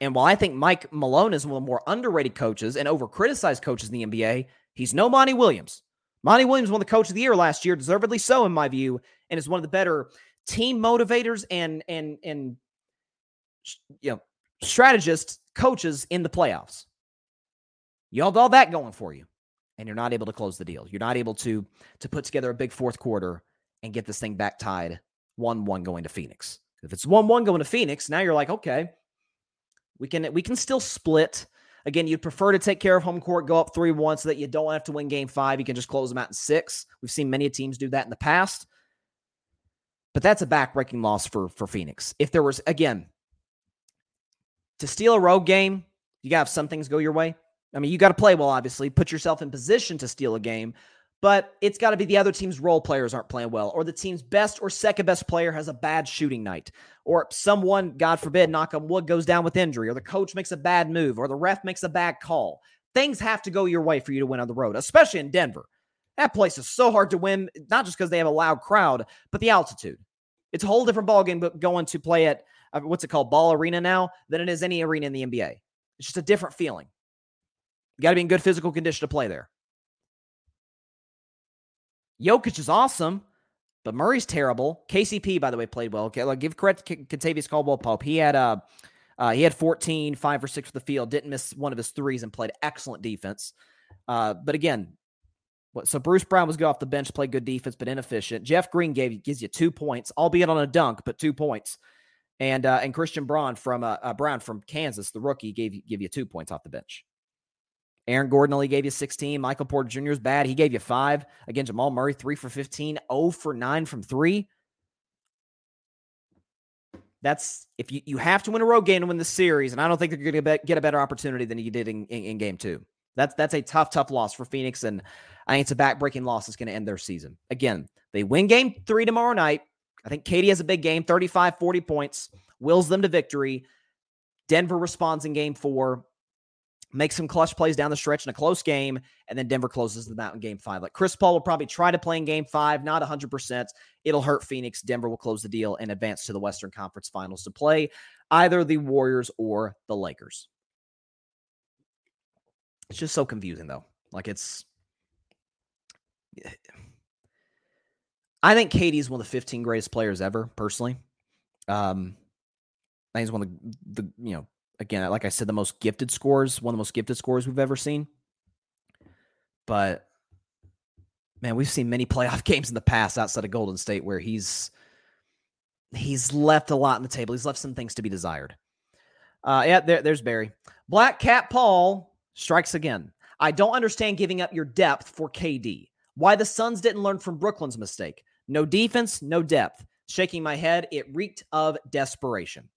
And while I think Mike Malone is one of the more underrated coaches and over criticized coaches in the NBA, he's no Monty Williams. Monty Williams won the coach of the year last year, deservedly so, in my view, and is one of the better team motivators and and and you know strategist coaches in the playoffs. You have all that going for you, and you're not able to close the deal. You're not able to to put together a big fourth quarter and get this thing back tied one one going to Phoenix. If it's one one going to Phoenix, now you're like, okay, we can we can still split. Again, you'd prefer to take care of home court, go up 3 1 so that you don't have to win game five. You can just close them out in six. We've seen many teams do that in the past. But that's a backbreaking loss for, for Phoenix. If there was, again, to steal a road game, you got to have some things go your way. I mean, you got to play well, obviously, put yourself in position to steal a game, but it's got to be the other team's role players aren't playing well, or the team's best or second best player has a bad shooting night, or someone, God forbid, knock on wood, goes down with injury, or the coach makes a bad move, or the ref makes a bad call. Things have to go your way for you to win on the road, especially in Denver. That place is so hard to win, not just because they have a loud crowd, but the altitude. It's a whole different ballgame going to play at uh, what's it called, Ball Arena now, than it is any arena in the NBA. It's just a different feeling. You got to be in good physical condition to play there. Jokic is awesome, but Murray's terrible. KCP, by the way, played well. Okay, like give credit to Kentavious Caldwell Pope. He had uh, uh, he had 14, five or six for the field, didn't miss one of his threes, and played excellent defense. Uh, but again, what so Bruce Brown was good off the bench, played good defense, but inefficient. Jeff Green gave gives you two points, albeit on a dunk, but two points. And uh, and Christian Braun from uh, uh, Brown from Kansas, the rookie, gave give you two points off the bench. Aaron Gordon only gave you 16. Michael Porter Jr. is bad. He gave you five. Again, Jamal Murray, three for 15, 0 for nine from three. That's if you, you have to win a road game to win the series, and I don't think they're going to get a better opportunity than you did in, in, in, game two. That's that's a tough, tough loss for Phoenix, and I think it's a backbreaking loss that's going to end their season. Again, they win game three tomorrow night. I think KD has a big game, 35, 40 points, wills them to victory. Denver responds in game four make some clutch plays down the stretch in a close game, and then Denver closes them out in game five. Like Chris Paul will probably try to play in game five, not 100%. It'll hurt Phoenix. Denver will close the deal and advance to the Western Conference Finals to play either the Warriors or the Lakers. It's just so confusing, though. Like it's. I think KD's one of the 15 greatest players ever, personally. Um, I think he's one of the, the you know again, like I said, the most gifted scores, one of the most gifted scores we've ever seen. But man, we've seen many playoff games in the past outside of Golden State where he's he's left a lot on the table. He's left some things to be desired. Uh, yeah, there, there's Barry. Black Cat Paul strikes again. I don't understand giving up your depth for KD. Why the Suns didn't learn from Brooklyn's mistake. No defense, no depth. Shaking my head, it reeked of desperation.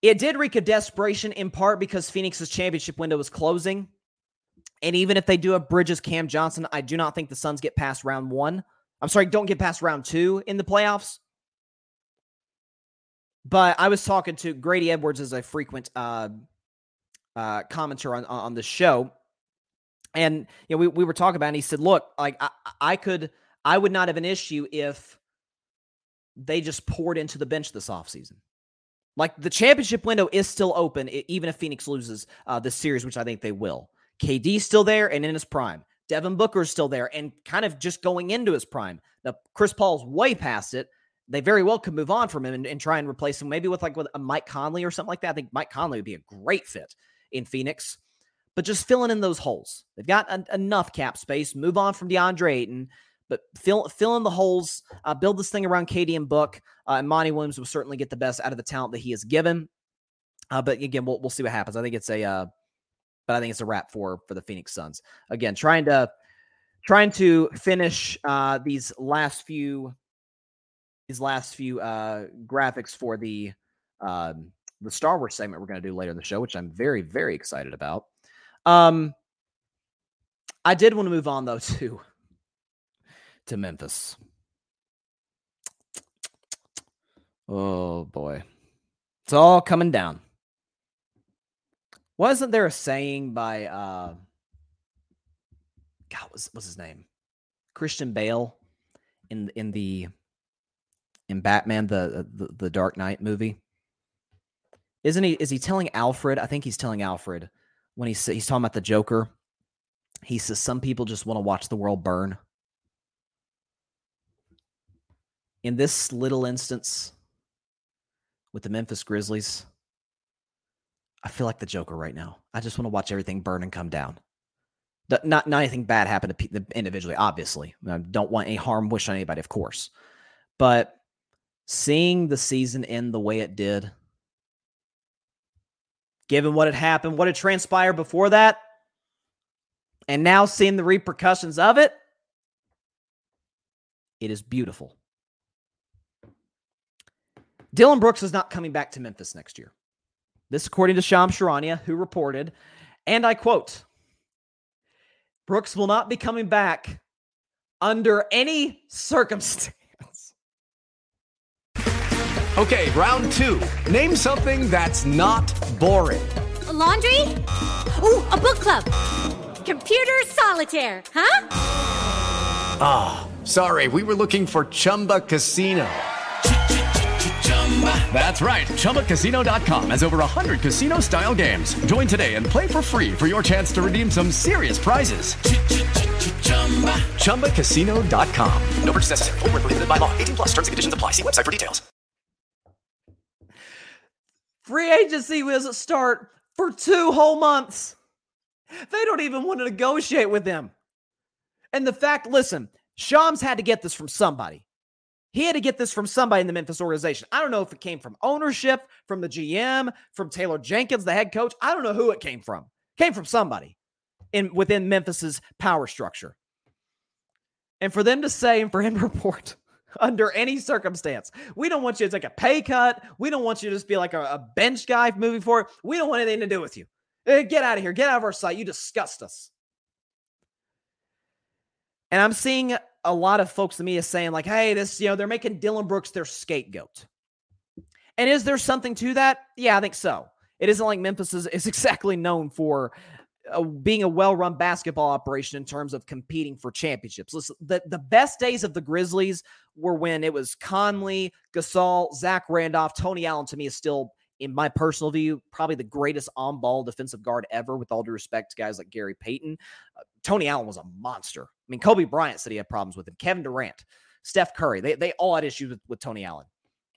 It did reek of desperation in part because Phoenix's championship window was closing. And even if they do have Bridges, Cam Johnson, I do not think the Suns get past round one. I'm sorry, don't get past round two in the playoffs. But I was talking to Grady Edwards as a frequent uh, uh, commenter on, on the show. And you know, we, we were talking about it, and he said, look, like I, I could I would not have an issue if they just poured into the bench this offseason. Like the championship window is still open, even if Phoenix loses uh, this series, which I think they will. KD's still there and in his prime. Devin Booker's still there and kind of just going into his prime. Now, Chris Paul's way past it. They very well could move on from him and, and try and replace him, maybe with like with a Mike Conley or something like that. I think Mike Conley would be a great fit in Phoenix, but just filling in those holes. They've got enough cap space. Move on from DeAndre Ayton but fill fill in the holes, uh, build this thing around KD and Book, uh, and Monty Williams will certainly get the best out of the talent that he has given. Uh, but again, we'll we'll see what happens. I think it's a uh, but I think it's a wrap for for the Phoenix Suns. Again, trying to trying to finish uh, these last few these last few uh, graphics for the um, the Star Wars segment we're going to do later in the show, which I'm very very excited about. Um, I did want to move on though to to Memphis. Oh boy. It's all coming down. Wasn't there a saying by uh God, what's, what's his name? Christian Bale in in the in Batman the, the the Dark Knight movie. Isn't he is he telling Alfred? I think he's telling Alfred when he's he's talking about the Joker. He says some people just want to watch the world burn. In this little instance, with the Memphis Grizzlies, I feel like the Joker right now. I just want to watch everything burn and come down. Not, not anything bad happen to pe- individually, obviously. I don't want any harm wish on anybody, of course. But seeing the season end the way it did, given what had happened, what had transpired before that, and now seeing the repercussions of it, it is beautiful. Dillon Brooks is not coming back to Memphis next year. This, according to Shams Charania, who reported, and I quote Brooks will not be coming back under any circumstance. Okay, round two. Name something that's not boring. A laundry? Ooh, a book club. Computer solitaire, huh? Ah, oh, sorry, we were looking for Chumba Casino. That's right. ChumbaCasino.com has over 100 casino style games. Join today and play for free for your chance to redeem some serious prizes. ChumbaCasino.com. No purchase necessary. Full prohibited by law. 18 plus terms and conditions apply. See website for details. Free agency doesn't start for two whole months. They don't even want to negotiate with them. And the fact, listen, Shams had to get this from somebody. He had to get this from somebody in the Memphis organization. I don't know if it came from ownership, from the GM, from Taylor Jenkins, the head coach. I don't know who it came from. It came from somebody in within Memphis's power structure. And for them to say and for him to report under any circumstance, we don't want you to take a pay cut. We don't want you to just be like a, a bench guy moving forward. We don't want anything to do with you. Eh, get out of here. Get out of our sight. You disgust us. And I'm seeing a lot of folks to me is saying, like, hey, this, you know, they're making Dillon Brooks their scapegoat. And is there something to that? Yeah, I think so. It isn't like Memphis is, is exactly known for uh, being a well-run basketball operation in terms of competing for championships. Listen, the, the best days of the Grizzlies were when it was Conley, Gasol, Zach Randolph, Tony Allen. To me, is still, in my personal view, probably the greatest on-ball defensive guard ever. With all due respect to guys like Gary Payton, uh, Tony Allen was a monster. I mean, Kobe Bryant said he had problems with him. Kevin Durant, Steph Curry, they they all had issues with, with Tony Allen,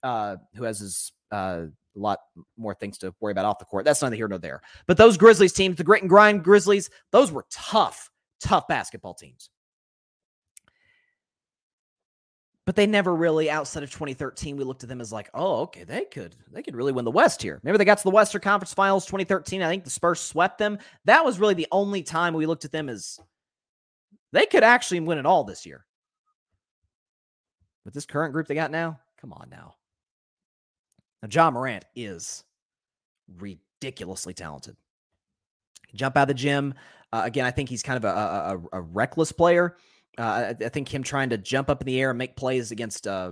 uh, who has his uh, a lot more things to worry about off the court. That's neither here nor there. But those Grizzlies teams, the grit and grind Grizzlies, those were tough, tough basketball teams. But they never really, outside of 2013, we looked at them as like, oh, okay, they could, they could really win the West here. Remember, they got to the Western Conference Finals 2013. I think the Spurs swept them. That was really the only time we looked at them as they could actually win it all this year. With this current group they got now, come on now. Now, Ja Morant is ridiculously talented. Jump out of the gym. Uh, again, I think he's kind of a, a, a reckless player. Uh, I, I, think him trying to jump up in the air and make plays against uh,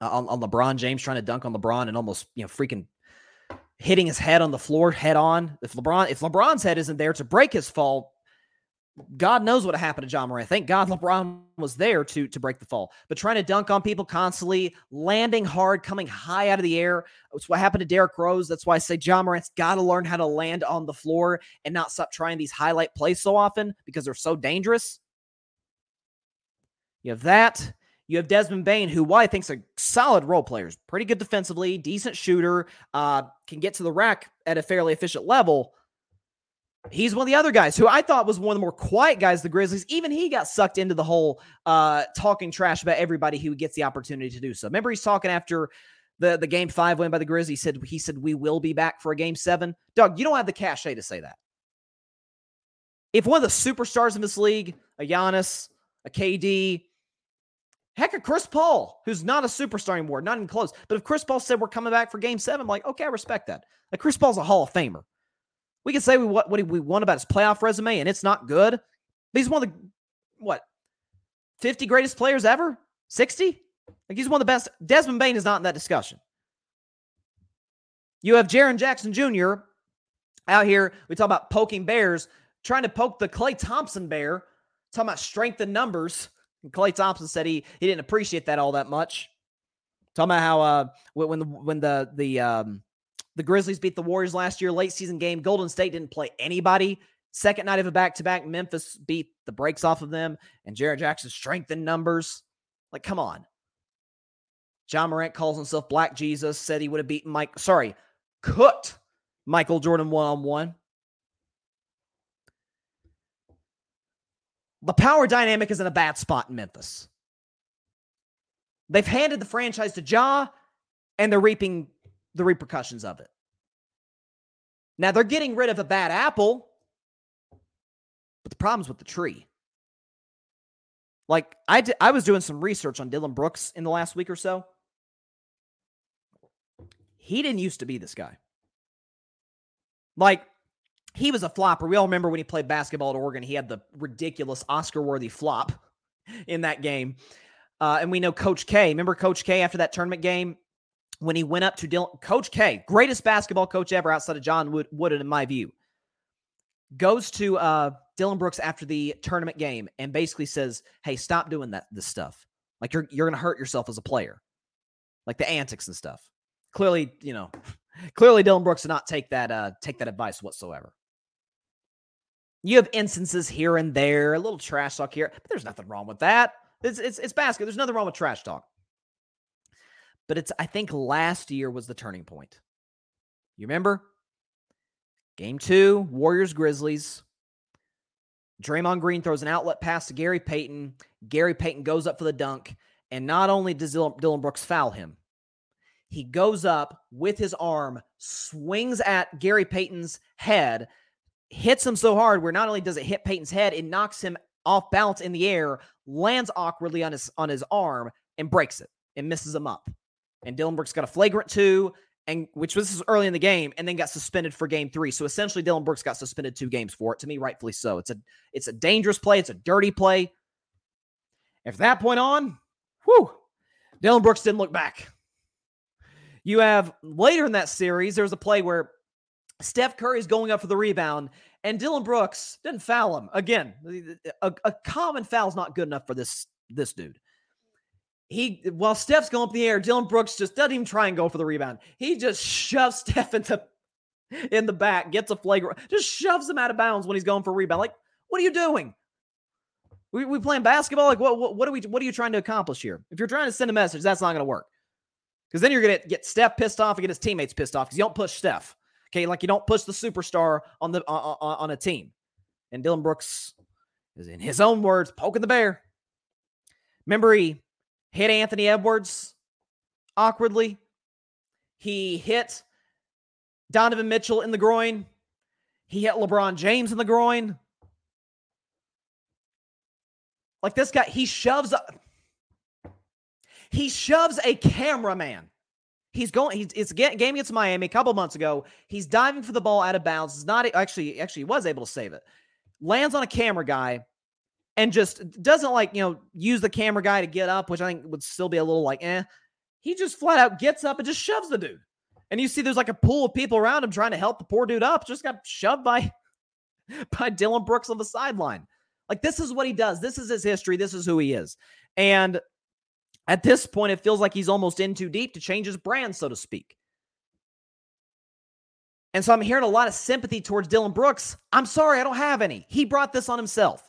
on, on LeBron James, trying to dunk on LeBron and almost you know freaking hitting his head on the floor head on. If LeBron if LeBron's head isn't there to break his fall, God knows what happened to Ja Morant. Thank God LeBron was there to to break the fall. But trying to dunk on people constantly, landing hard, coming high out of the air. That's what happened to Derrick Rose. That's why I say Ja Morant's got to learn how to land on the floor and not stop trying these highlight plays so often because they're so dangerous. You have that. You have Desmond Bane, who I think's a solid role player, pretty good defensively, decent shooter, uh, can get to the rack at a fairly efficient level. He's one of the other guys who I thought was one of the more quiet guys, the Grizzlies. Even he got sucked into the whole uh, talking trash about everybody who gets the opportunity to do so. Remember, he's talking after the, the game five win by the Grizzlies. He said, he said, we will be back for a game seven. Doug, you don't have the cachet to say that. If one of the superstars in this league, a Giannis, a KD, heck, a Chris Paul, who's not a superstar anymore, not even close. But if Chris Paul said we're coming back for game seven, I'm like, okay, I respect that. Like Chris Paul's a Hall of Famer. We can say we, what, what we want about his playoff resume, and it's not good. But he's one of the, what, 50 greatest players ever? 60? Like he's one of the best. Desmond Bane is not in that discussion. You have Jaren Jackson Jr. out here. We talk about poking bears, trying to poke the Klay Thompson bear, talking about strength and numbers. And Klay Thompson said he he didn't appreciate that all that much. Talking about how uh when the when the the um the Grizzlies beat the Warriors last year, late season game, Golden State didn't play anybody. Second night of a back to back, Memphis beat the brakes off of them, and Jaren Jackson strengthened numbers. Like, come on. Ja Morant calls himself Black Jesus, said he would have beaten Mike, sorry, cooked Michael Jordan one on one. The power dynamic is in a bad spot in Memphis. They've handed the franchise to Ja, and they're reaping the repercussions of it. Now they're getting rid of a bad apple, but the problem's with the tree. Like I I was doing some research on Dillon Brooks in the last week or so. He didn't used to be this guy. Like he was a flopper. We all remember when he played basketball at Oregon, he had the ridiculous Oscar-worthy flop in that game. Uh, and we know Coach K. Remember Coach K after that tournament game when he went up to Dillon, Coach K, greatest basketball coach ever outside of John Wood, Wooden, in my view, goes to uh, Dillon Brooks after the tournament game and basically says, "Hey, stop doing that this stuff. Like you're you're gonna hurt yourself as a player, like the antics and stuff." Clearly, you know, clearly Dillon Brooks did not take that uh, take that advice whatsoever. You have instances here and there, a little trash talk here, but there's nothing wrong with that. It's it's, it's basketball. There's nothing wrong with trash talk. But it's I think last year was the turning point. You remember? Game two, Warriors Grizzlies. Draymond Green throws an outlet pass to Gary Payton. Gary Payton goes up for the dunk. And not only does Dillon Brooks foul him, he goes up with his arm, swings at Gary Payton's head, hits him so hard where not only does it hit Payton's head, it knocks him off balance in the air, lands awkwardly on his on his arm, and breaks it and misses him up. And Dillon Brooks got a flagrant two, and which was early in the game, and then got suspended for game three. So essentially, Dillon Brooks got suspended two games for it. To me, rightfully so. It's a it's a dangerous play. It's a dirty play. From that point on, whew, Dillon Brooks didn't look back. You have later in that series, there's a play where Steph Curry is going up for the rebound, and Dillon Brooks didn't foul him. Again, a, a common foul is not good enough for this this dude. He while Steph's going up in the air, Dillon Brooks just doesn't even try and go for the rebound. He just shoves Steph into in the back, gets a flagrant, just shoves him out of bounds when he's going for a rebound. Like, what are you doing? We, we playing basketball? Like, what, what what are we what are you trying to accomplish here? If you're trying to send a message, that's not going to work. Because then you're going to get Steph pissed off and get his teammates pissed off because you don't push Steph. Okay, like you don't push the superstar on the on, on a team. And Dillon Brooks is, in his own words, poking the bear. Remember, he hit Anthony Edwards awkwardly. He hit Donovan Mitchell in the groin. He hit LeBron James in the groin. Like this guy, he shoves a, he shoves a cameraman. He's going. He's it's a game against Miami a couple months ago. He's diving for the ball out of bounds. He's not actually actually was able to save it. Lands on a camera guy and just doesn't like, you know, use the camera guy to get up, which I think would still be a little like, eh. He just flat out gets up and just shoves the dude. And you see there's like a pool of people around him trying to help the poor dude up. Just got shoved by by Dillon Brooks on the sideline. Like this is what he does. This is his history. This is who he is. And at this point, it feels like he's almost in too deep to change his brand, so to speak. And so I'm hearing a lot of sympathy towards Dillon Brooks. I'm sorry, I don't have any. He brought this on himself.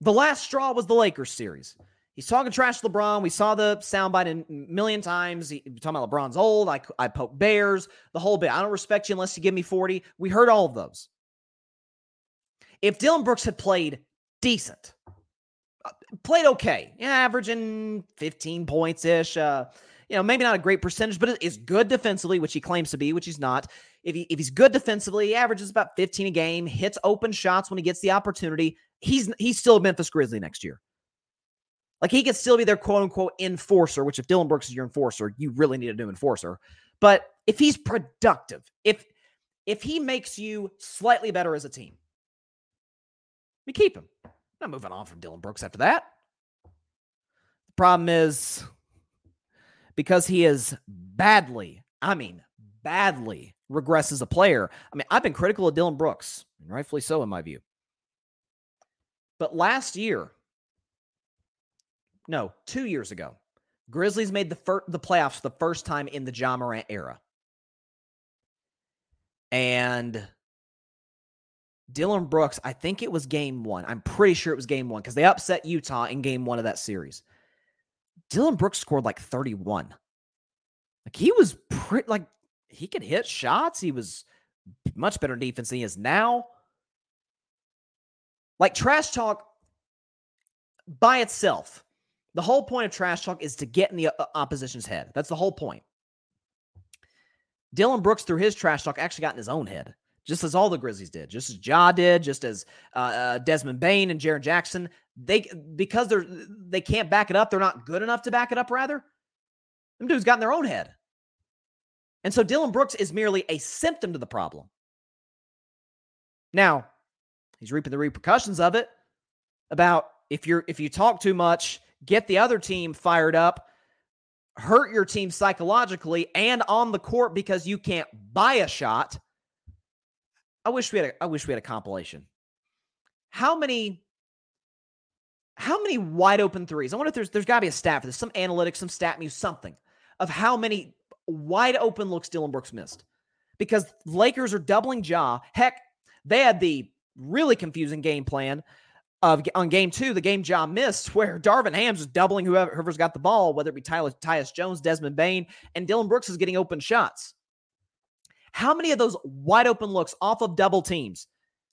The last straw was the Lakers series. He's talking trash to LeBron. We saw the soundbite a million times. He, talking about LeBron's old. I, I poke bears, the whole bit. I don't respect you unless you give me 40. We heard all of those. If Dillon Brooks had played decent, played okay, yeah, averaging 15 points ish, uh, you know, maybe not a great percentage, but is good defensively, which he claims to be, which he's not. If he if he's good defensively, he averages about 15 a game, hits open shots when he gets the opportunity. He's he's still a Memphis Grizzly next year. Like he could still be their quote unquote enforcer, which if Dillon Brooks is your enforcer, you really need a new enforcer. But if he's productive, if if he makes you slightly better as a team, we keep him. Not moving on from Dillon Brooks after that. The problem is because he is badly, I mean, badly regress as a player. I mean, I've been critical of Dillon Brooks, and rightfully so in my view. But last year, no, two years ago, Grizzlies made the fir- the playoffs the first time in the Ja Morant era. And Dillon Brooks, I think it was game one. I'm pretty sure it was game one because they upset Utah in game one of that series. Dillon Brooks scored like 31. Like he was pretty like he could hit shots. He was much better defense than he is now. Like trash talk by itself, the whole point of trash talk is to get in the uh, opposition's head. That's the whole point. Dillon Brooks, through his trash talk, actually got in his own head, just as all the Grizzlies did, just as Ja did, just as uh, uh, Desmond Bane and Jaren Jackson. They because they're they can't back it up. They're not good enough to back it up. Rather, them dudes got in their own head. And so Dillon Brooks is merely a symptom to the problem. Now, he's reaping the repercussions of it about if you're if you talk too much, get the other team fired up, hurt your team psychologically and on the court because you can't buy a shot. I wish we had a, I wish we had a compilation. How many how many wide open threes? I wonder if there's there's got to be a stat for this, some analytics, some stat muse, something of how many wide open looks Dillon Brooks missed. Because Lakers are doubling Ja. Heck, they had the really confusing game plan of on game two, the game Ja missed, where Darvin Ham's is doubling whoever, whoever's got the ball, whether it be Tyler, Tyus Jones, Desmond Bane, and Dillon Brooks is getting open shots. How many of those wide open looks off of double teams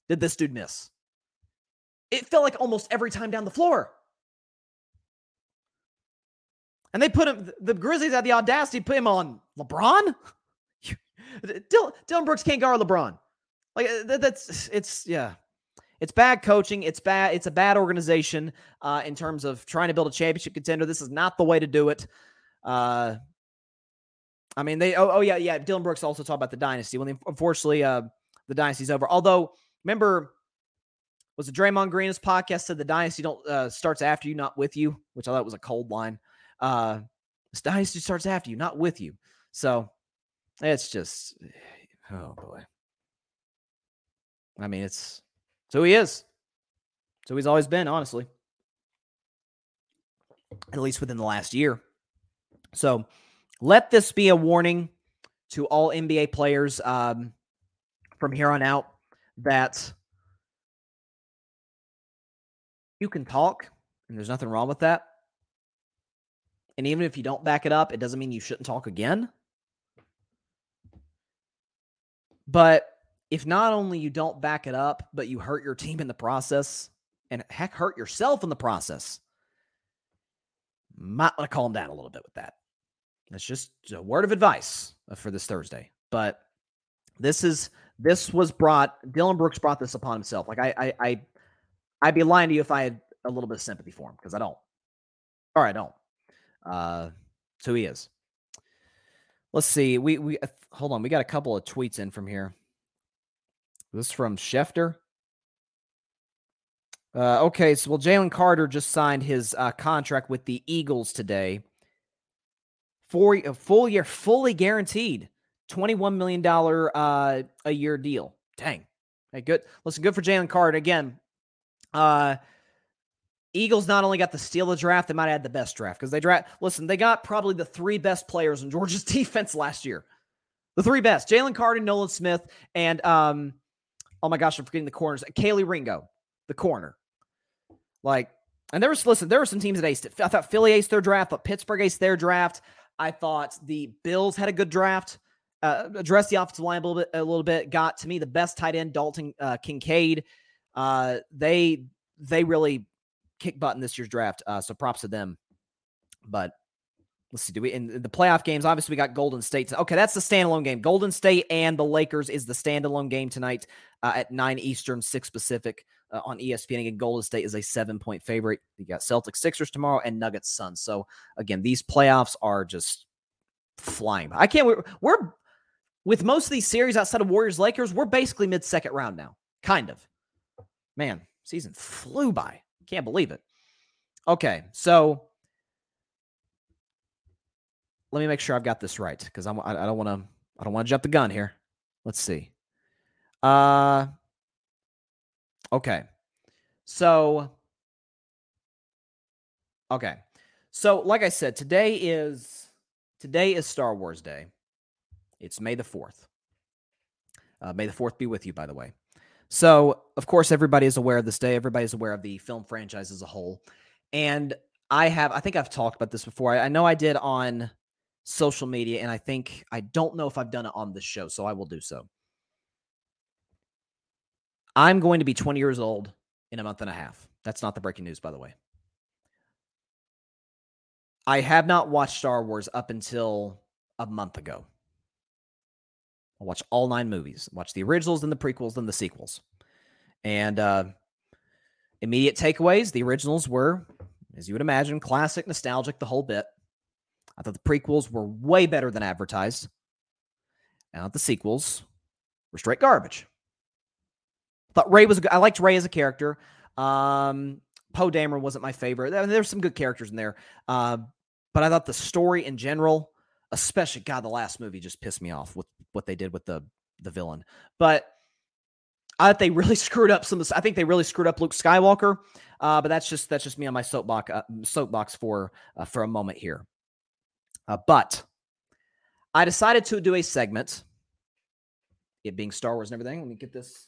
did this dude miss? It felt like almost every time down the floor. And they put him, the Grizzlies had the audacity to put him on LeBron. Dillon, Dillon Brooks can't guard LeBron. Like uh, that's it's yeah, it's bad coaching. It's bad. It's a bad organization uh, in terms of trying to build a championship contender. This is not the way to do it. Uh, I mean, they. Oh, oh yeah, yeah. Dillon Brooks also talked about the dynasty. When well, unfortunately, uh, the dynasty's over. Although, remember, was it Draymond Green's podcast said the dynasty don't uh, starts after you, not with you, which I thought was a cold line. Uh, this dynasty starts after you, not with you. So it's just, oh boy. I mean, it's so he is. So he's always been, honestly. At least within the last year. So let this be a warning to all NBA players um, from here on out that you can talk, and there's nothing wrong with that. And even if you don't back it up, it doesn't mean you shouldn't talk again. But if not only you don't back it up, but you hurt your team in the process, and heck, hurt yourself in the process, might want to calm down a little bit with that. That's just a word of advice uh, for this Thursday. But this is this was brought. Dillon Brooks brought this upon himself. Like I, I, I I'd be lying to you if I had a little bit of sympathy for him because I don't. Or I don't. Uh, so he is. Let's see. We we uh, hold on. We got a couple of tweets in from here. This is from Schefter. Uh, okay, so well, Jalen Carter just signed his uh, contract with the Eagles today. For a full year, fully guaranteed, twenty-one million dollar uh, a year deal. Dang, hey, good. Listen, good for Jalen Carter again. Uh, Eagles not only got the steal of the draft, they might add the best draft because they draft. Listen, they got probably the three best players in Georgia's defense last year. The three best: Jalen Carter, Nolan Smith, and um, oh my gosh, I'm forgetting the corners. Kelee Ringo, the corner. Like, and there was, listen, there were some teams that aced it. I thought Philly aced their draft, but Pittsburgh aced their draft. I thought the Bills had a good draft. Uh, addressed the offensive line a little bit, a little bit. Got to me the best tight end, Dalton uh, Kincaid. Uh, they they really kick butt in this year's draft. Uh, so props to them. But let's see. Do we in the playoff games? Obviously, we got Golden State. Okay, that's the standalone game. Golden State and the Lakers is the standalone game tonight uh, at nine Eastern, six Pacific uh, on ESPN. Again, Golden State is a seven point favorite. You got Celtics, Sixers tomorrow, and Nuggets, Suns. So again, these playoffs are just flying. By. I can't. We're, we're with most of these series outside of Warriors, Lakers. We're basically mid second round now, kind of. Man, season flew by. Can't believe it. Okay, so let me make sure I've got this right because I'm I, I don't want to I don't want to jump the gun here. Let's see. Uh okay. So okay. So like I said, today is today is Star Wars Day. It's May the 4th. Uh, May the 4th be with you, by the way. So, of course, everybody is aware of this day. Everybody is aware of the film franchise as a whole. And I have, I think I've talked about this before. I, I know I did on social media, and I think I don't know if I've done it on this show, so I will do so. I'm going to be 20 years old in a month and a half. That's not the breaking news, by the way. I have not watched Star Wars up until a month ago. I watched all nine movies, watched the originals, then the prequels, then the sequels. And uh, immediate takeaways the originals were, as you would imagine, classic, nostalgic, the whole bit. I thought the prequels were way better than advertised. And the sequels were straight garbage. Thought Rey was. I liked Rey as a character. Um, Poe Dameron wasn't my favorite. There's some good characters in there, uh, but I thought the story in general, especially God, the last movie just pissed me off with what they did with the the villain. But I thought they really screwed up some. I think they really screwed up Luke Skywalker. Uh, but that's just that's just me on my soapbox uh, soapbox for uh, for a moment here. Uh, but I decided to do a segment, it being Star Wars and everything. Let me get this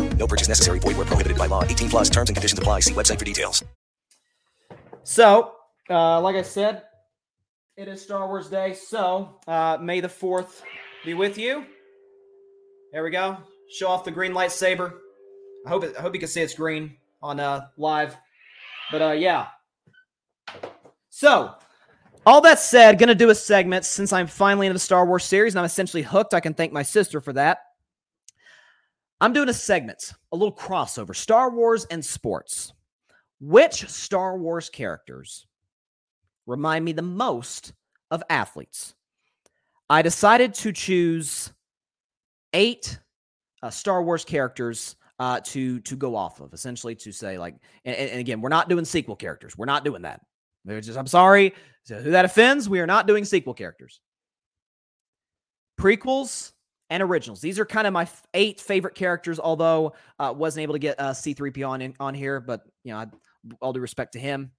No purchase necessary. Void where prohibited by law. 18 plus terms and conditions apply. See website for details. So, uh, like I said, it is Star Wars Day. So, uh, May the 4th be with you. There we go. Show off the green lightsaber. I hope it, I hope you can see it's green on uh, live. But uh, yeah. So, all that said, gonna do a segment since I'm finally into the Star Wars series and I'm essentially hooked. I can thank my sister for that. I'm doing a segment, a little crossover Star Wars and sports. Which Star Wars characters remind me the most of athletes? I decided to choose eight uh, Star Wars characters uh, to to go off of, essentially to say like, and, and again, we're not doing sequel characters. We're not doing that. Just, I'm sorry, so who that offends. We are not doing sequel characters. Prequels and originals. These are kind of my f- eight favorite characters. Although uh, wasn't able to get uh, C3PO on in, on here, but you know, I, all due respect to him,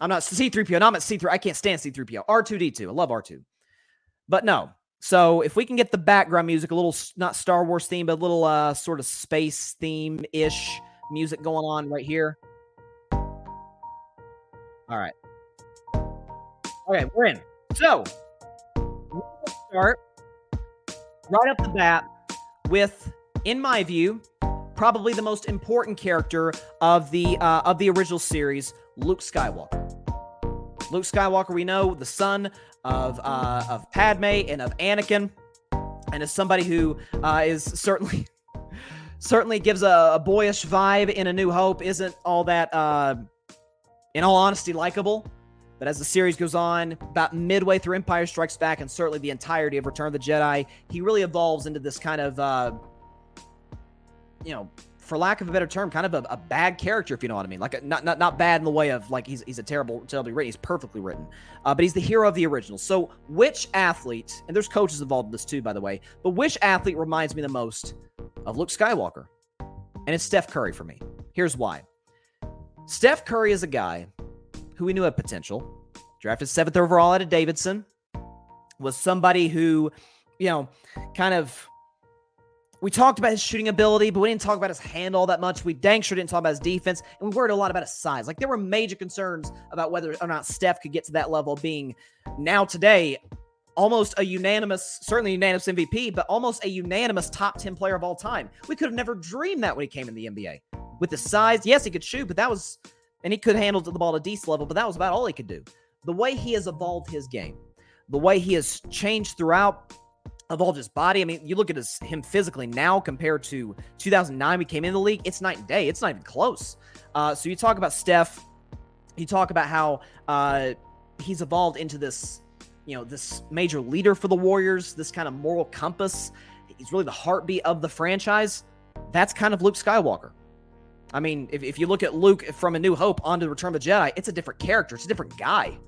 I'm not C3PO. No, I'm at C3. I can't stand C3PO. R2D2. I love R2, but no. So if we can get the background music, a little not Star Wars theme, but a little uh, sort of space theme ish music going on right here. All right. Okay, we're in. So start right up the bat with, in my view, probably the most important character of the uh, of the original series, Luke Skywalker. Luke Skywalker, we know, the son of uh, of Padme and of Anakin, and is somebody who uh, is certainly certainly gives a, a, boyish vibe in A New Hope. Isn't all that, uh, in all honesty, likable. But as the series goes on, about midway through Empire Strikes Back, and certainly the entirety of Return of the Jedi, he really evolves into this kind of, uh, you know, for lack of a better term, kind of a, a, bad character, if you know what I mean. Like a, not not not bad in the way of like he's he's a terrible, terribly written. He's perfectly written, uh, but he's the hero of the original. So which athlete, and there's coaches involved in this too, by the way, but which athlete reminds me the most of Luke Skywalker? And it's Steph Curry for me. Here's why. Steph Curry is a guy who we knew had potential. Drafted seventh overall out of Davidson. was somebody who, you know, kind of we talked about his shooting ability, but we didn't talk about his hand all that much. We dang sure didn't talk about his defense, and we worried a lot about his size. Like there were major concerns about whether or not Steph could get to that level, being now today almost a unanimous, certainly unanimous MVP, but almost a unanimous top 10 player of all time. We could have never dreamed that when he came in the NBA. With the size, yes, he could shoot, but that was, and he could handle the ball at a decent level, but that was about all he could do. The way he has evolved his game, the way he has changed throughout evolved his body. I mean, you look at his, him physically now compared to 2009, we came in the league. It's night and day. It's not even close. Uh, so you talk about Steph. You talk about how uh, he's evolved into this, you know, this major leader for the Warriors. This kind of moral compass. He's really the heartbeat of the franchise. That's kind of Luke Skywalker. I mean, if, if you look at Luke from A New Hope onto Return of the Jedi, it's a different character. It's a different guy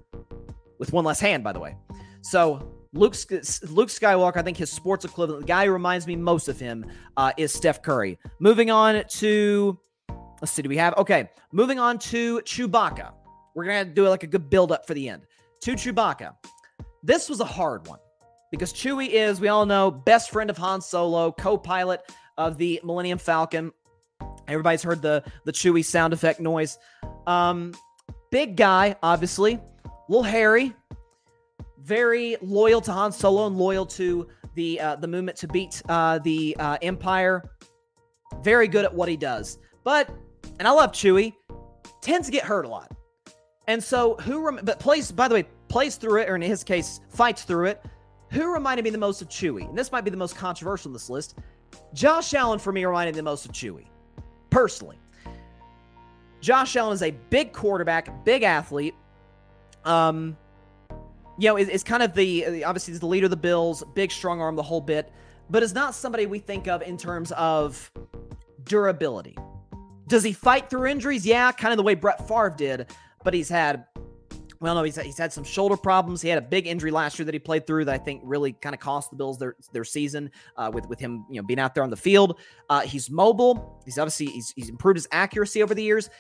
with one less hand, by the way. So Luke Luke Skywalker, I think his sports equivalent, the guy who reminds me most of him, uh, is Steph Curry. Moving on to let's see, do we have okay? Moving on to Chewbacca. We're gonna do like a good build up for the end. To Chewbacca. This was a hard one because Chewie is, we all know, best friend of Han Solo, co-pilot of the Millennium Falcon. Everybody's heard the the Chewie sound effect noise. Um, big guy, obviously, little hairy, very loyal to Han Solo and loyal to the uh, the movement to beat uh, the uh, Empire. Very good at what he does, but and I love Chewie. Tends to get hurt a lot, and so who? Rem- but plays by the way plays through it, or in his case fights through it. Who reminded me the most of Chewie? And this might be the most controversial in this list. Josh Allen for me reminded me the most of Chewie, personally. Josh Allen is a big quarterback, big athlete. Um, you know, is, kind of the obviously he's the leader of the Bills, big strong arm, the whole bit, but is not somebody we think of in terms of durability. Does he fight through injuries? Yeah, kind of the way Brett Favre did, but he's had well, no, he's, he's had some shoulder problems. He had a big injury last year that he played through that I think really kind of cost the Bills their their season uh, with with him you know being out there on the field. Uh, he's mobile. He's obviously he's, he's improved his accuracy over the years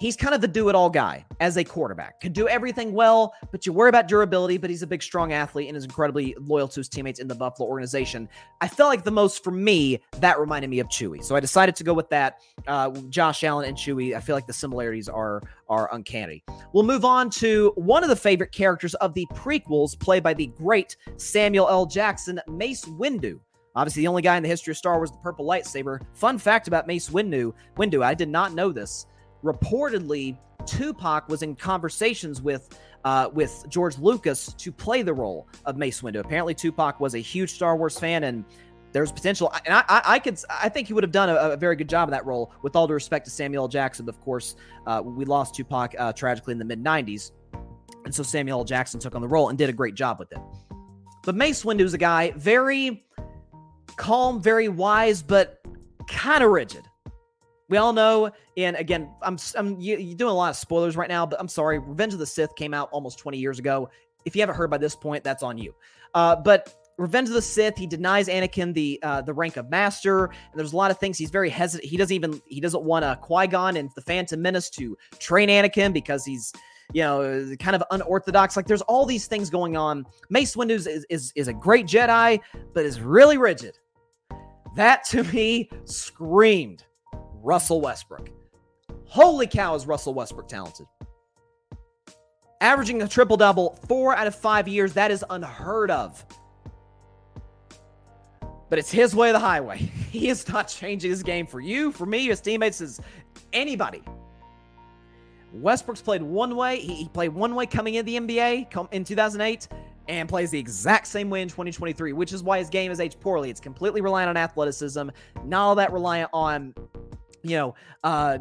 he's kind of the do it all guy as a quarterback. Could do everything well, but you worry about durability. But he's a big, strong athlete and is incredibly loyal to his teammates in the Buffalo organization. I felt like the most for me that reminded me of Chewie, so I decided to go with that. Uh, Josh Allen and Chewie. I feel like the similarities are are uncanny. We'll move on to one of the favorite characters of the prequels, played by the great Samuel L. Jackson, Mace Windu. Obviously, the only guy in the history of Star Wars, the purple lightsaber. Fun fact about Mace Windu, Windu, I did not know this reportedly Tupac was in conversations with uh, with George Lucas to play the role of Mace Windu. Apparently, Tupac was a huge Star Wars fan, and there's potential. And I, I, I could, I think he would have done a, a, very good job of that role. With all due respect to Samuel Jackson, of course, uh, we lost Tupac uh, tragically in the mid '90s, and so Samuel Jackson took on the role and did a great job with it. But Mace Windu is a guy very calm, very wise, but kind of rigid. We all know, and again, I'm I'm you, doing a lot of spoilers right now, but I'm sorry. Revenge of the Sith came out almost 20 years ago. If you haven't heard by this point, that's on you. Uh, but Revenge of the Sith, he denies Anakin the uh, the rank of master, and there's a lot of things he's very hesitant. He doesn't even he doesn't want a Qui Gon and the Phantom Menace to train Anakin because he's you know kind of unorthodox. Like there's all these things going on. Mace Windu is is, is a great Jedi, but is really rigid. That to me screamed Russell Westbrook. Holy cow, is Russell Westbrook talented? Averaging a triple double four out of five years, that is unheard of. But it's his way of the highway. He is not changing his game for you, for me, his teammates, as anybody. Westbrook's played one way. He, played one way coming into the NBA in 2008 and plays the exact same way in 2023, which is why his game has aged poorly. It's completely reliant on athleticism, not all that reliant on you know, uh,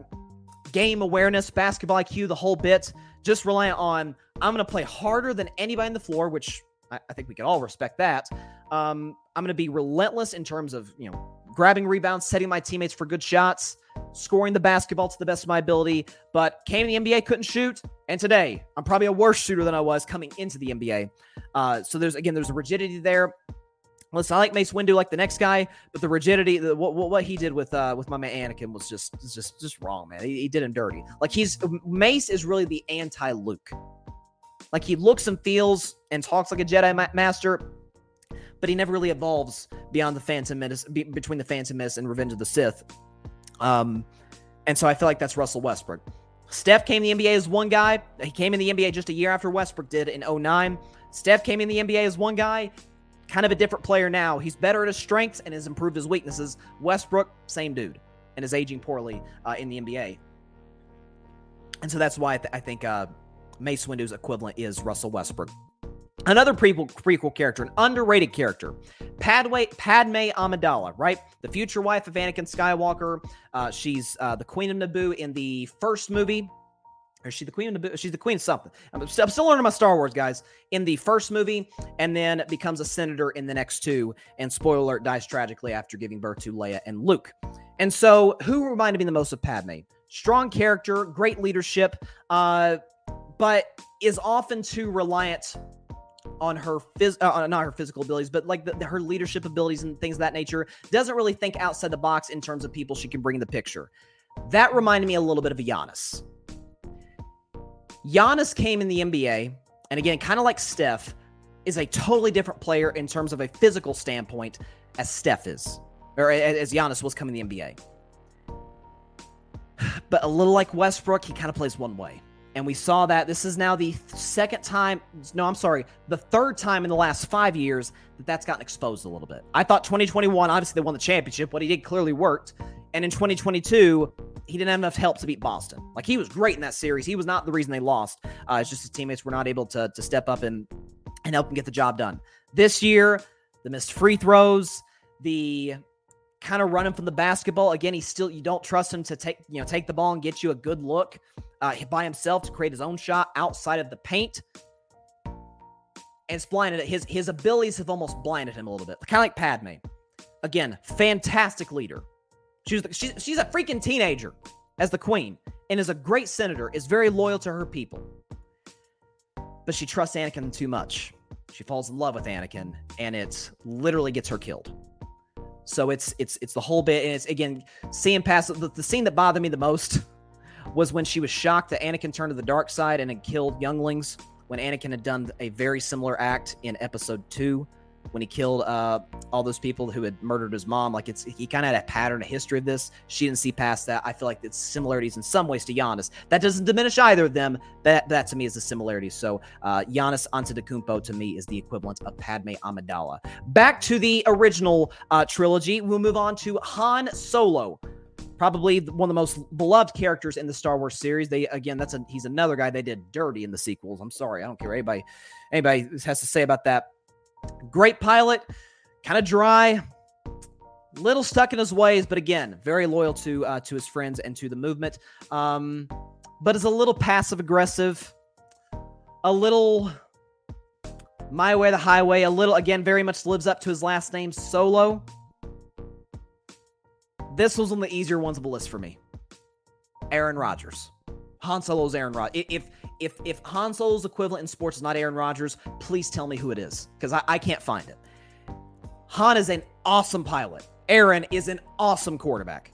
game awareness, basketball IQ, the whole bit. Just rely on I'm going to play harder than anybody on the floor, which I, I think we can all respect that. Um, I'm going to be relentless in terms of you know grabbing rebounds, setting my teammates for good shots, scoring the basketball to the best of my ability. But came in the NBA, couldn't shoot, and today I'm probably a worse shooter than I was coming into the NBA. Uh, so there's again there's a rigidity there. Listen, I like Mace Windu like the next guy, but the rigidity, the, what, what he did with uh with my man Anakin was just just just wrong, man. He, he did him dirty. Like he's Mace is really the anti Luke. Like he looks and feels and talks like a Jedi ma- master, but he never really evolves beyond the Phantom Menace, be, between the Phantom Menace and Revenge of the Sith. Um, and so I feel like that's Russell Westbrook. Steph came in the NBA as one guy. He came in the NBA just a year after Westbrook did in 09. Steph came in the NBA as one guy, kind of a different player now. He's better at his strengths and has improved his weaknesses. Westbrook, same dude, and is aging poorly uh, in the NBA. And so that's why I, th- I think uh, Mace Windu's equivalent is Russell Westbrook. Another prequel, prequel character, an underrated character, Padme, Padme Amidala, right? The future wife of Anakin Skywalker. Uh, she's uh, the Queen of Naboo in the first movie. Is she the Queen of? She's the Queen of something. I'm, I'm still learning my Star Wars, guys. In the first movie, and then becomes a senator in the next two. And spoiler alert, dies tragically after giving birth to Leia and Luke. And so, who reminded me the most of Padme? Strong character, great leadership, uh, but is often too reliant on her phys- uh, not her physical abilities, but like the, the, her leadership abilities and things of that nature. Doesn't really think outside the box in terms of people she can bring in the picture. That reminded me a little bit of Giannis. Giannis came in the NBA, and again, kind of like Steph, is a totally different player in terms of a physical standpoint as Steph is, or as Giannis was coming in the NBA. But a little like Westbrook, he kind of plays one way. And we saw that this is now the second time, no, I'm sorry, the third time in the last five years that that's gotten exposed a little bit. I thought 2021, obviously they won the championship. What he did clearly worked. And in 2022, he didn't have enough help to beat Boston. Like he was great in that series. He was not the reason they lost. Uh, it's just his teammates were not able to, to step up and, and help him get the job done. This year, the missed free throws, the kind of running from the basketball. Again, he still you don't trust him to take you know take the ball and get you a good look uh, by himself to create his own shot outside of the paint. And it's blinded his his abilities have almost blinded him a little bit, kind of like Padme. Again, fantastic leader. She's she's she's a freaking teenager as the queen and is a great senator. Is very loyal to her people, but she trusts Anakin too much. She falls in love with Anakin, and it literally gets her killed. So it's it's it's the whole bit, and it's again seeing past the, the scene that bothered me the most was when she was shocked that Anakin turned to the dark side and had killed younglings. When Anakin had done a very similar act in Episode Two, when he killed uh, all those people who had murdered his mom. Like it's he kind of had a pattern, a history of this. She didn't see past that. I feel like it's similarities in some ways to Giannis. That doesn't diminish either of them. That that to me is the similarity. So uh, Giannis Antetokounmpo to me is the equivalent of Padme Amidala. Back to the original uh, trilogy, we'll move on to Han Solo probably one of the most beloved characters in the Star Wars series. They again, that's a he's another guy they did dirty in the sequels. I'm sorry, I don't care anybody anybody has to say about that. Great pilot, kind of dry, little stuck in his ways, but again, very loyal to uh, to his friends and to the movement. Um, but is a little passive aggressive, a little my way the highway, a little again very much lives up to his last name Solo. This was one of the easier ones of the list for me. Aaron Rodgers. Han Solo's Aaron Rodgers. If if if Han Solo's equivalent in sports is not Aaron Rodgers, please tell me who it is because I, I can't find it. Han is an awesome pilot. Aaron is an awesome quarterback.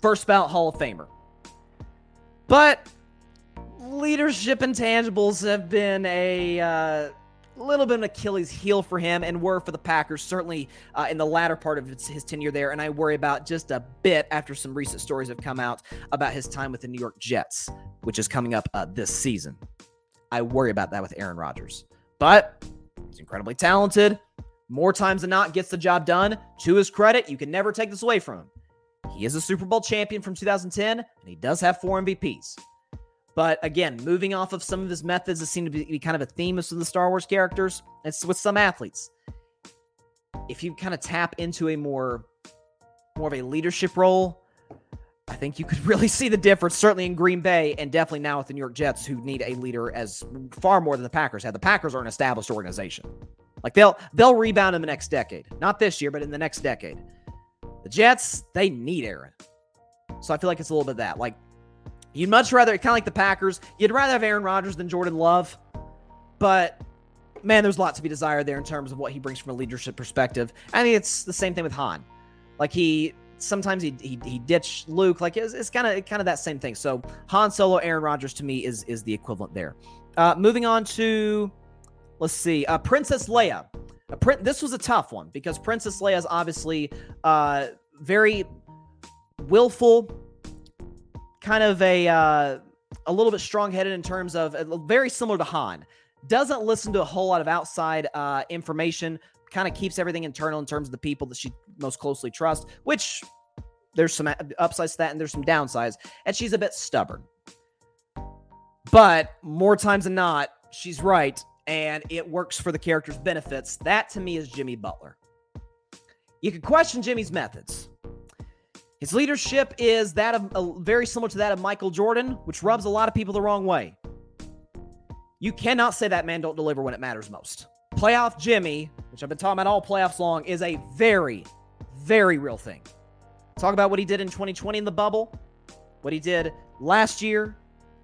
First ballot Hall of Famer. But leadership intangibles have been a uh, little bit of Achilles heel for him and were for the Packers, certainly uh, in the latter part of his, his, tenure there. And I worry about just a bit after some recent stories have come out about his time with the New York Jets, which is coming up uh, this season. I worry about that with Aaron Rodgers. But he's incredibly talented. More times than not, gets the job done. To his credit, you can never take this away from him. He is a Super Bowl champion from 2010, and he does have four MVPs. But again, moving off of some of his methods that seem to be kind of a theme of some of the Star Wars characters, it's with some athletes. If you kind of tap into a more more of a leadership role, I think you could really see the difference, certainly in Green Bay and definitely now with the New York Jets, who need a leader as far more than the Packers have. The Packers are an established organization. Like they'll they'll rebound in the next decade. Not this year, but in the next decade. The Jets, they need Aaron. So I feel like it's a little bit that. Like You'd much rather, kind of like the Packers, you'd rather have Aaron Rodgers than Jordan Love. But man, there's a lot to be desired there in terms of what he brings from a leadership perspective. I think it's the same thing with Han. Like he sometimes he he, he ditched Luke. Like it's, kind of kind of that same thing. So Han Solo, Aaron Rodgers to me is is the equivalent there. Uh, moving on to, let's see, uh, Princess Leia. Uh, Prin- this was a tough one because Princess Leia is obviously uh, very willful, kind of a uh, a little bit strong-headed in terms of uh, very similar to Han. Doesn't listen to a whole lot of outside uh, information. Kind of keeps everything internal in terms of the people that she most closely trusts, which there's some upsides to that and there's some downsides. And she's a bit stubborn. But more times than not, she's right and it works for the character's benefits. That to me is Jimmy Butler. You could question Jimmy's methods. His leadership is that of uh, very similar to that of Michael Jordan, which rubs a lot of people the wrong way. You cannot say that man don't deliver when it matters most. Playoff Jimmy, which I've been talking about all playoffs long, is a very, very real thing. Talk about what he did in 2020 in the bubble, what he did last year,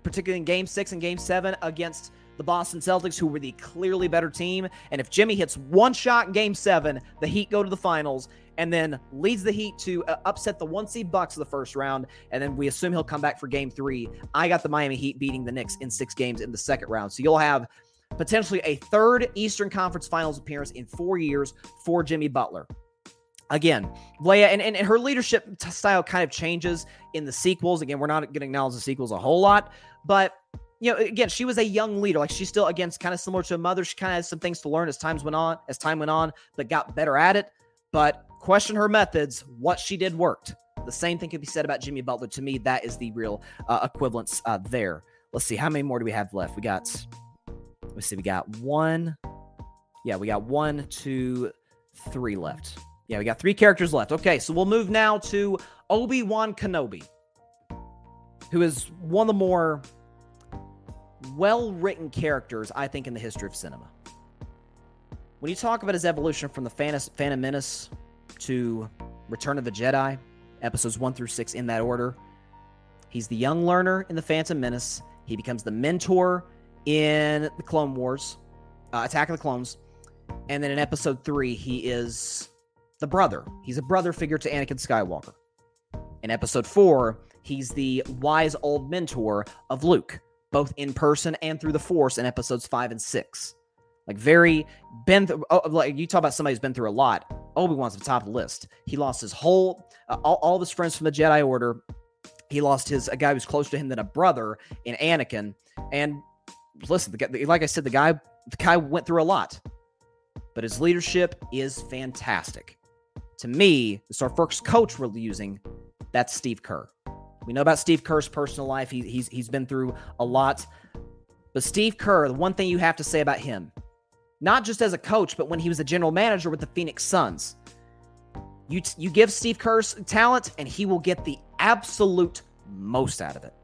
particularly in game six and game seven against the Boston Celtics, who were the clearly better team. And if Jimmy hits one shot in game seven, the Heat go to the finals and then leads the Heat to uh, upset the one seed Bucks the first round. And then we assume he'll come back for game three. I got the Miami Heat beating the Knicks in six games in the second round. So you'll have potentially a third Eastern Conference Finals appearance in four years for Jimmy Butler. Again, Leia and, and, and her leadership style kind of changes in the sequels. Again, we're not going to acknowledge the sequels a whole lot, but you know, again, she was a young leader. Like she's still, again, kind of similar to a mother. She kind of has some things to learn as times went on, as time went on, but got better at it. But question her methods. What she did worked. The same thing could be said about Jimmy Butler. To me, that is the real uh, equivalence uh, there. Let's see, how many more do we have left? We got, let's see, we got one. Yeah, we got one, two, three left. Yeah, we got three characters left. Okay, so we'll move now to Obi Wan Kenobi, who is one of the more well written characters, I think, in the history of cinema. When you talk about his evolution from the Phantom Menace to Return of the Jedi, episodes one through six in that order, he's the young learner in the Phantom Menace. He becomes the mentor in the Clone Wars, uh, Attack of the Clones. And then in episode three, he is the brother. He's a brother figure to Anakin Skywalker. In episode four, he's the wise old mentor of Luke both in person and through the force in episodes five and six. Like very been oh, like you talk about somebody who's been through a lot. Obi Wan's the top of the list. He lost his whole uh, all, all of his friends from the Jedi Order. He lost his a guy who's closer to him than a brother in Anakin. And listen, the guy, like I said, the guy the guy went through a lot, but his leadership is fantastic. To me, it's our first coach we're using. That's Steve Kerr. We know about Steve Kerr's personal life. He, he's he's been through a lot. But Steve Kerr, the one thing you have to say about him, not just as a coach, but when he was a general manager with the Phoenix Suns, you you give Steve Kerr talent, and he will get the absolute most out of it.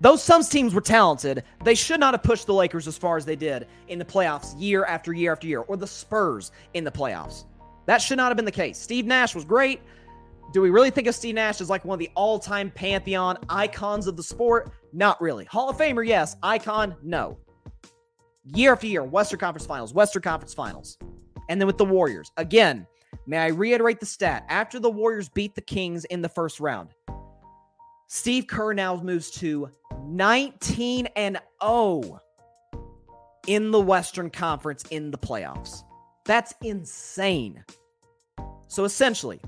Those Suns teams were talented. They should not have pushed the Lakers as far as they did in the playoffs year after year after year, or the Spurs in the playoffs. That should not have been the case. Steve Nash was great. Do we really think of Steve Nash as like one of the all time pantheon icons of the sport? Not really. Hall of Famer, yes. Icon, no. Year after year, Western Conference Finals, Western Conference Finals. And then with the Warriors. Again, may I reiterate the stat? After the Warriors beat the Kings in the first round, Steve Kerr now moves to 19 and 0 in the Western Conference in the playoffs. That's insane. So essentially,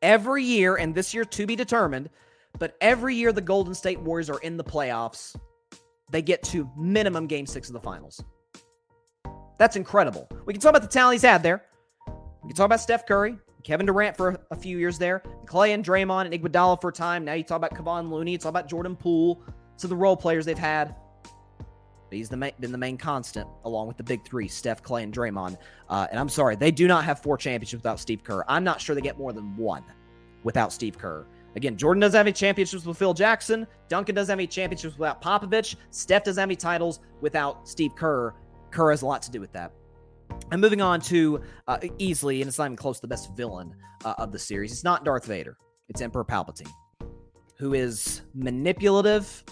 every year, and this year to be determined, but every year the Golden State Warriors are in the playoffs, they get to minimum game six of the finals. That's incredible. We can talk about the talent he's had there. We can talk about Steph Curry, Kevin Durant for a, few years there, Klay and Draymond and Iguodala for a time. Now you talk about Kevon Looney, it's all about Jordan Poole, so the role players they've had. But he's the main, been the main constant along with the big three, Steph, Klay, and Draymond. Uh, and I'm sorry, they do not have four championships without Steve Kerr. I'm not sure they get more than one without Steve Kerr. Again, Jordan doesn't have any championships with Phil Jackson. Duncan doesn't have any championships without Popovich. Steph doesn't have any titles without Steve Kerr. Kerr has a lot to do with that. And moving on to uh, easily, and it's not even close to the best villain uh, of the series. It's not Darth Vader. It's Emperor Palpatine, who is manipulative,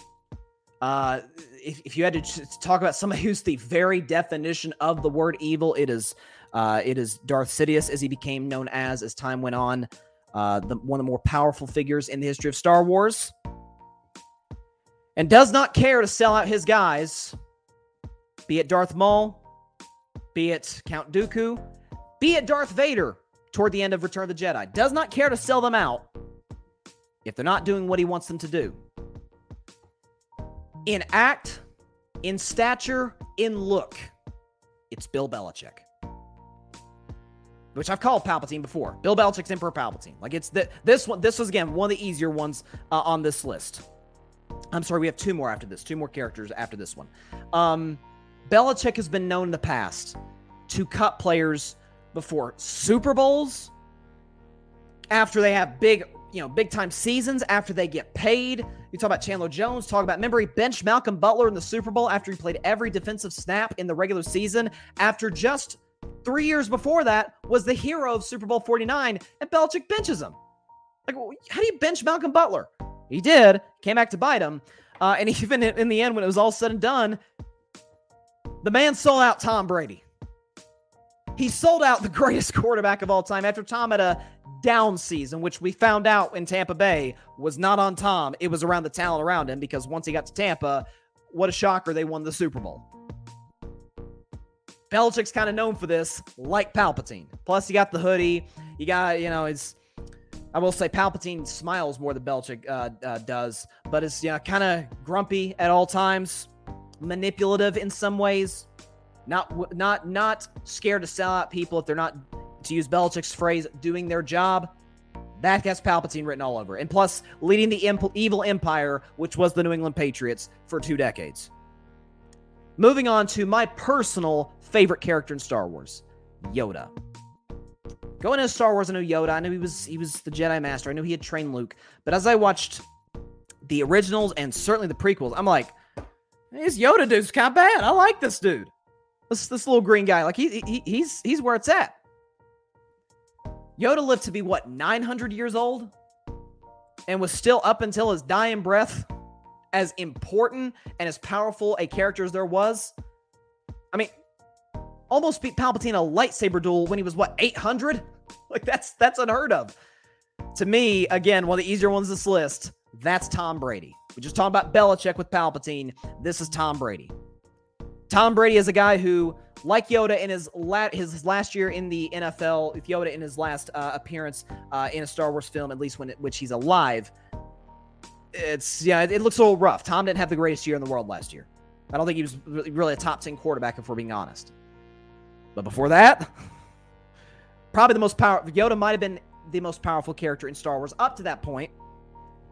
uh, if, if you had to talk about somebody who's the very definition of the word evil, it is uh, it is Darth Sidious, as he became known as as time went on. Uh, the, one of the more powerful figures in the history of Star Wars. and does not care to sell out his guys, be it Darth Maul, be it Count Dooku, be it Darth Vader toward the end of Return of the Jedi, does not care to sell them out if they're not doing what he wants them to do. In act, in stature, in look, it's Bill Belichick. Which I've called Palpatine before. Bill Belichick's Emperor Palpatine. Like it's the, this one. This was again one of the easier ones uh, on this list. I'm sorry, we have two more after this. Two more characters after this one. Um, Belichick has been known in the past to cut players before Super Bowls, after they have big, you know, big time seasons, after they get paid. You talk about Chandler Jones, talk about, remember, he benched Malcolm Butler in the Super Bowl after he played every defensive snap in the regular season, after just three years before that was the hero of Super Bowl 49, and Belichick benches him. Like, how do you bench Malcolm Butler? He did, came back to bite him. Uh, and even in the end, when it was all said and done, the man sold out Tom Brady. He sold out the greatest quarterback of all time after Tom had a down season, which we found out in Tampa Bay was not on Tom. It was around the talent around him because once he got to Tampa, what a shocker, they won the Super Bowl. Belichick's kind of known for this, like Palpatine. Plus, you got the hoodie. You got, you know, it's. I will say Palpatine smiles more than Belichick uh, uh, does, but it's you know, kind of grumpy at all times, manipulative in some ways, not not not scared to sell out people if they're not, to use Belichick's phrase, doing their job. That has Palpatine written all over, and plus leading the imp- evil empire, which was the New England Patriots, for two decades. Moving on to my personal favorite character in Star Wars, Yoda. Going into Star Wars, I knew Yoda. I knew he was he was the Jedi Master. I knew he had trained Luke. But as I watched the originals and certainly the prequels, I'm like, this Yoda dude's kind of bad. I like this dude. This this little green guy. Like he, he he's he's where it's at. Yoda lived to be what 900 years old, and was still up until his dying breath as important and as powerful a character as there was. I mean, almost beat Palpatine a lightsaber duel when he was what 800. Like that's that's unheard of. To me, again, one of the easier ones this list. That's Tom Brady. We just talked about Belichick with Palpatine. This is Tom Brady. Tom Brady is a guy who, like Yoda in his la- his last year in the NFL, with Yoda in his last uh, appearance uh, in a Star Wars film, at least when it, which he's alive. It's yeah, it, looks a little rough. Tom didn't have the greatest year in the world last year. I don't think he was really a top ten quarterback, if we're being honest. But before that, probably the most powerful. Yoda might have been the most powerful character in Star Wars up to that point,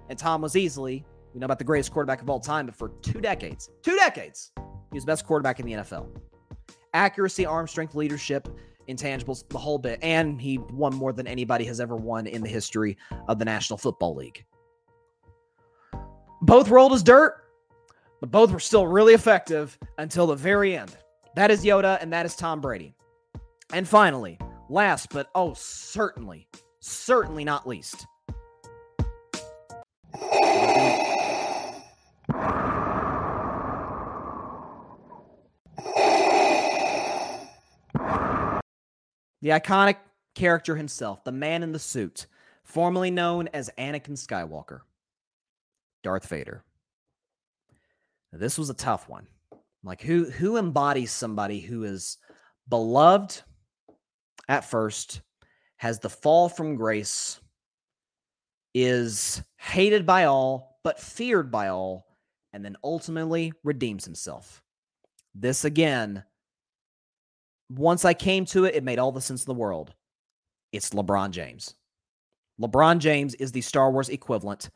and Tom was easily, we know about the greatest quarterback of all time, but for two decades, two decades, he was the best quarterback in the NFL. Accuracy, arm strength, leadership, intangibles, the whole bit, and he won more than anybody has ever won in the history of the National Football League. Both rolled as dirt, but both were still really effective until the very end. That is Yoda, and that is Tom Brady. And finally, last but oh, certainly, certainly not least. The iconic character himself, the man in the suit, formerly known as Anakin Skywalker, Darth Vader. Now, this was a tough one. Like who who embodies somebody who is beloved at first, has the fall from grace, is hated by all, but feared by all, and then ultimately redeems himself. This again, once I came to it, it made all the sense in the world. It's LeBron James. LeBron James is the Star Wars equivalent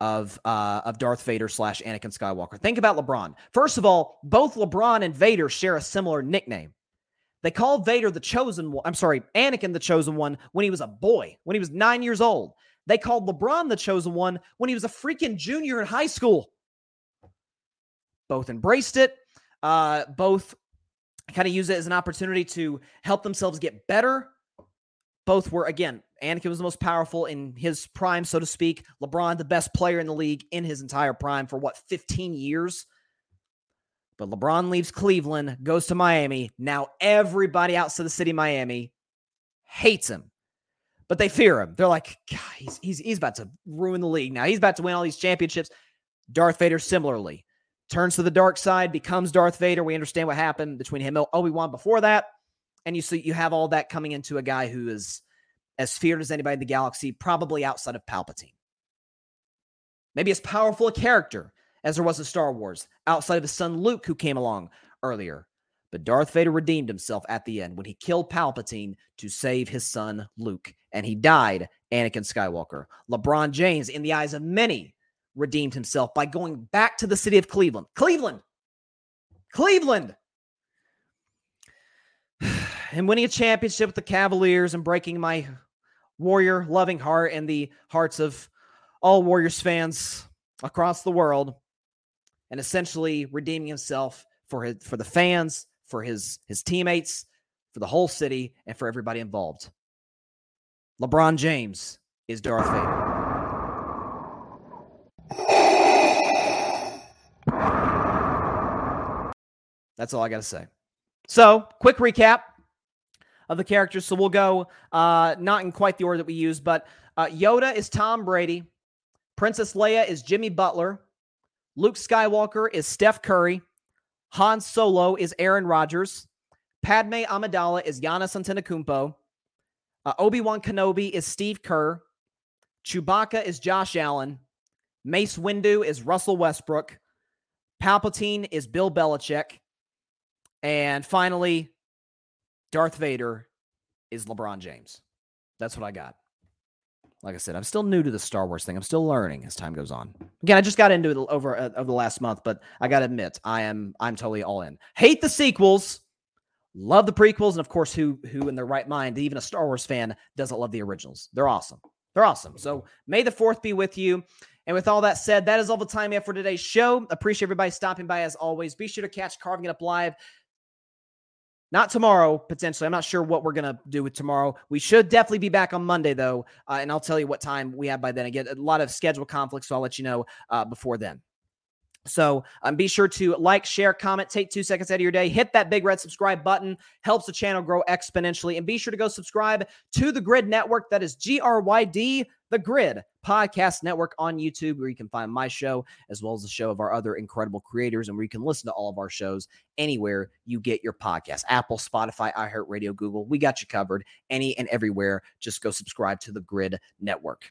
of uh, of Darth Vader slash Anakin Skywalker. Think about LeBron. First of all, both LeBron and Vader share a similar nickname. They called Vader the chosen one. I'm sorry, Anakin the chosen one when he was a boy, when he was nine years old. They called LeBron the chosen one when he was a freaking junior in high school. Both embraced it. Uh, both kind of use it as an opportunity to help themselves get better. Both were, again, Anakin was the most powerful in his prime, so to speak. LeBron, the best player in the league in his entire prime for what, 15 years? But LeBron leaves Cleveland, goes to Miami. Now everybody outside the city Miami hates him, but they fear him. They're like, he's, he's, he's about to ruin the league now. He's about to win all these championships. Darth Vader similarly turns to the dark side, becomes Darth Vader. We understand what happened between him and Obi Wan before that, and you see you have all that coming into a guy who is as feared as anybody in the galaxy, probably outside of Palpatine. Maybe as powerful a character as there was in Star Wars, outside of his son Luke, who came along earlier. But Darth Vader redeemed himself at the end when he killed Palpatine to save his son Luke, and he died Anakin Skywalker. LeBron James, in the eyes of many, redeemed himself by going back to the city of Cleveland. Cleveland! Cleveland! And winning a championship with the Cavaliers and breaking my Warrior loving heart and the hearts of all Warriors fans across the world, and essentially redeeming himself for his, for the fans, for his his teammates, for the whole city, and for everybody involved. LeBron James is Darth Vader. That's all I got to say. So, quick recap of the characters. So we'll go uh, not in quite the order that we use, but uh, Yoda is Tom Brady. Princess Leia is Jimmy Butler. Luke Skywalker is Steph Curry. Han Solo is Aaron Rodgers. Padme Amidala is Giannis Antetokounmpo. Uh, Obi-Wan Kenobi is Steve Kerr. Chewbacca is Josh Allen. Mace Windu is Russell Westbrook. Palpatine is Bill Belichick. And finally, Darth Vader is LeBron James. That's what I got. Like I said, I'm still new to the Star Wars thing. I'm still learning as time goes on. Again, I just got into it over uh, over the last month, but I got to admit, I am I'm totally all in. Hate the sequels, love the prequels, and of course, who who in their right mind, even a Star Wars fan, doesn't love the originals? They're awesome. They're awesome. So may the fourth be with you. And with all that said, that is all the time we have for today's show. Appreciate everybody stopping by as always. Be sure to catch Carving It Up Live not tomorrow, potentially. I'm not sure what we're going to do with tomorrow. We should definitely be back on Monday, though. Uh, and I'll tell you what time we have by then. Again, a lot of schedule conflicts, so I'll let you know uh, before then. So um, be sure to like, share, comment, take two seconds out of your day, hit that big red subscribe button, helps the channel grow exponentially. And be sure to go subscribe to the Gryd Network. That is G R Y D, the Gryd Podcast Network on YouTube, where you can find my show as well as the show of our other incredible creators, and where you can listen to all of our shows anywhere you get your podcast Apple, Spotify, iHeartRadio, Google. We got you covered any and everywhere. Just go subscribe to the Gryd Network.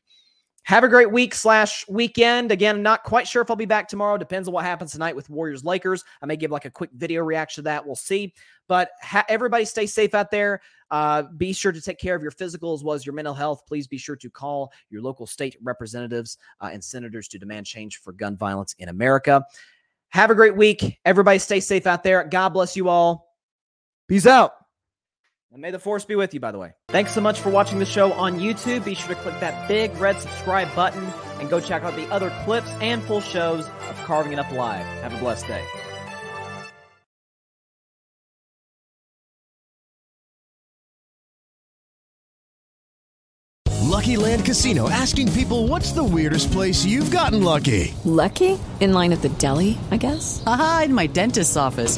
Have a great week slash weekend. Again, not quite sure if I'll be back tomorrow. Depends on what happens tonight with Warriors Lakers. I may give like a quick video reaction to that. We'll see. But ha- everybody stay safe out there. Uh, be sure to take care of your physical as well as your mental health. Please be sure to call your local state representatives uh, and senators to demand change for gun violence in America. Have a great week. Everybody stay safe out there. God bless you all. Peace out. And may the force be with you, by the way. Thanks so much for watching the show on YouTube. Be sure to click that big red subscribe button and go check out the other clips and full shows of Carving It Up Live. Have a blessed day. LuckyLand Casino asking people what's the weirdest place you've gotten lucky? Lucky? In line at the deli, I guess? Aha, in my dentist's office.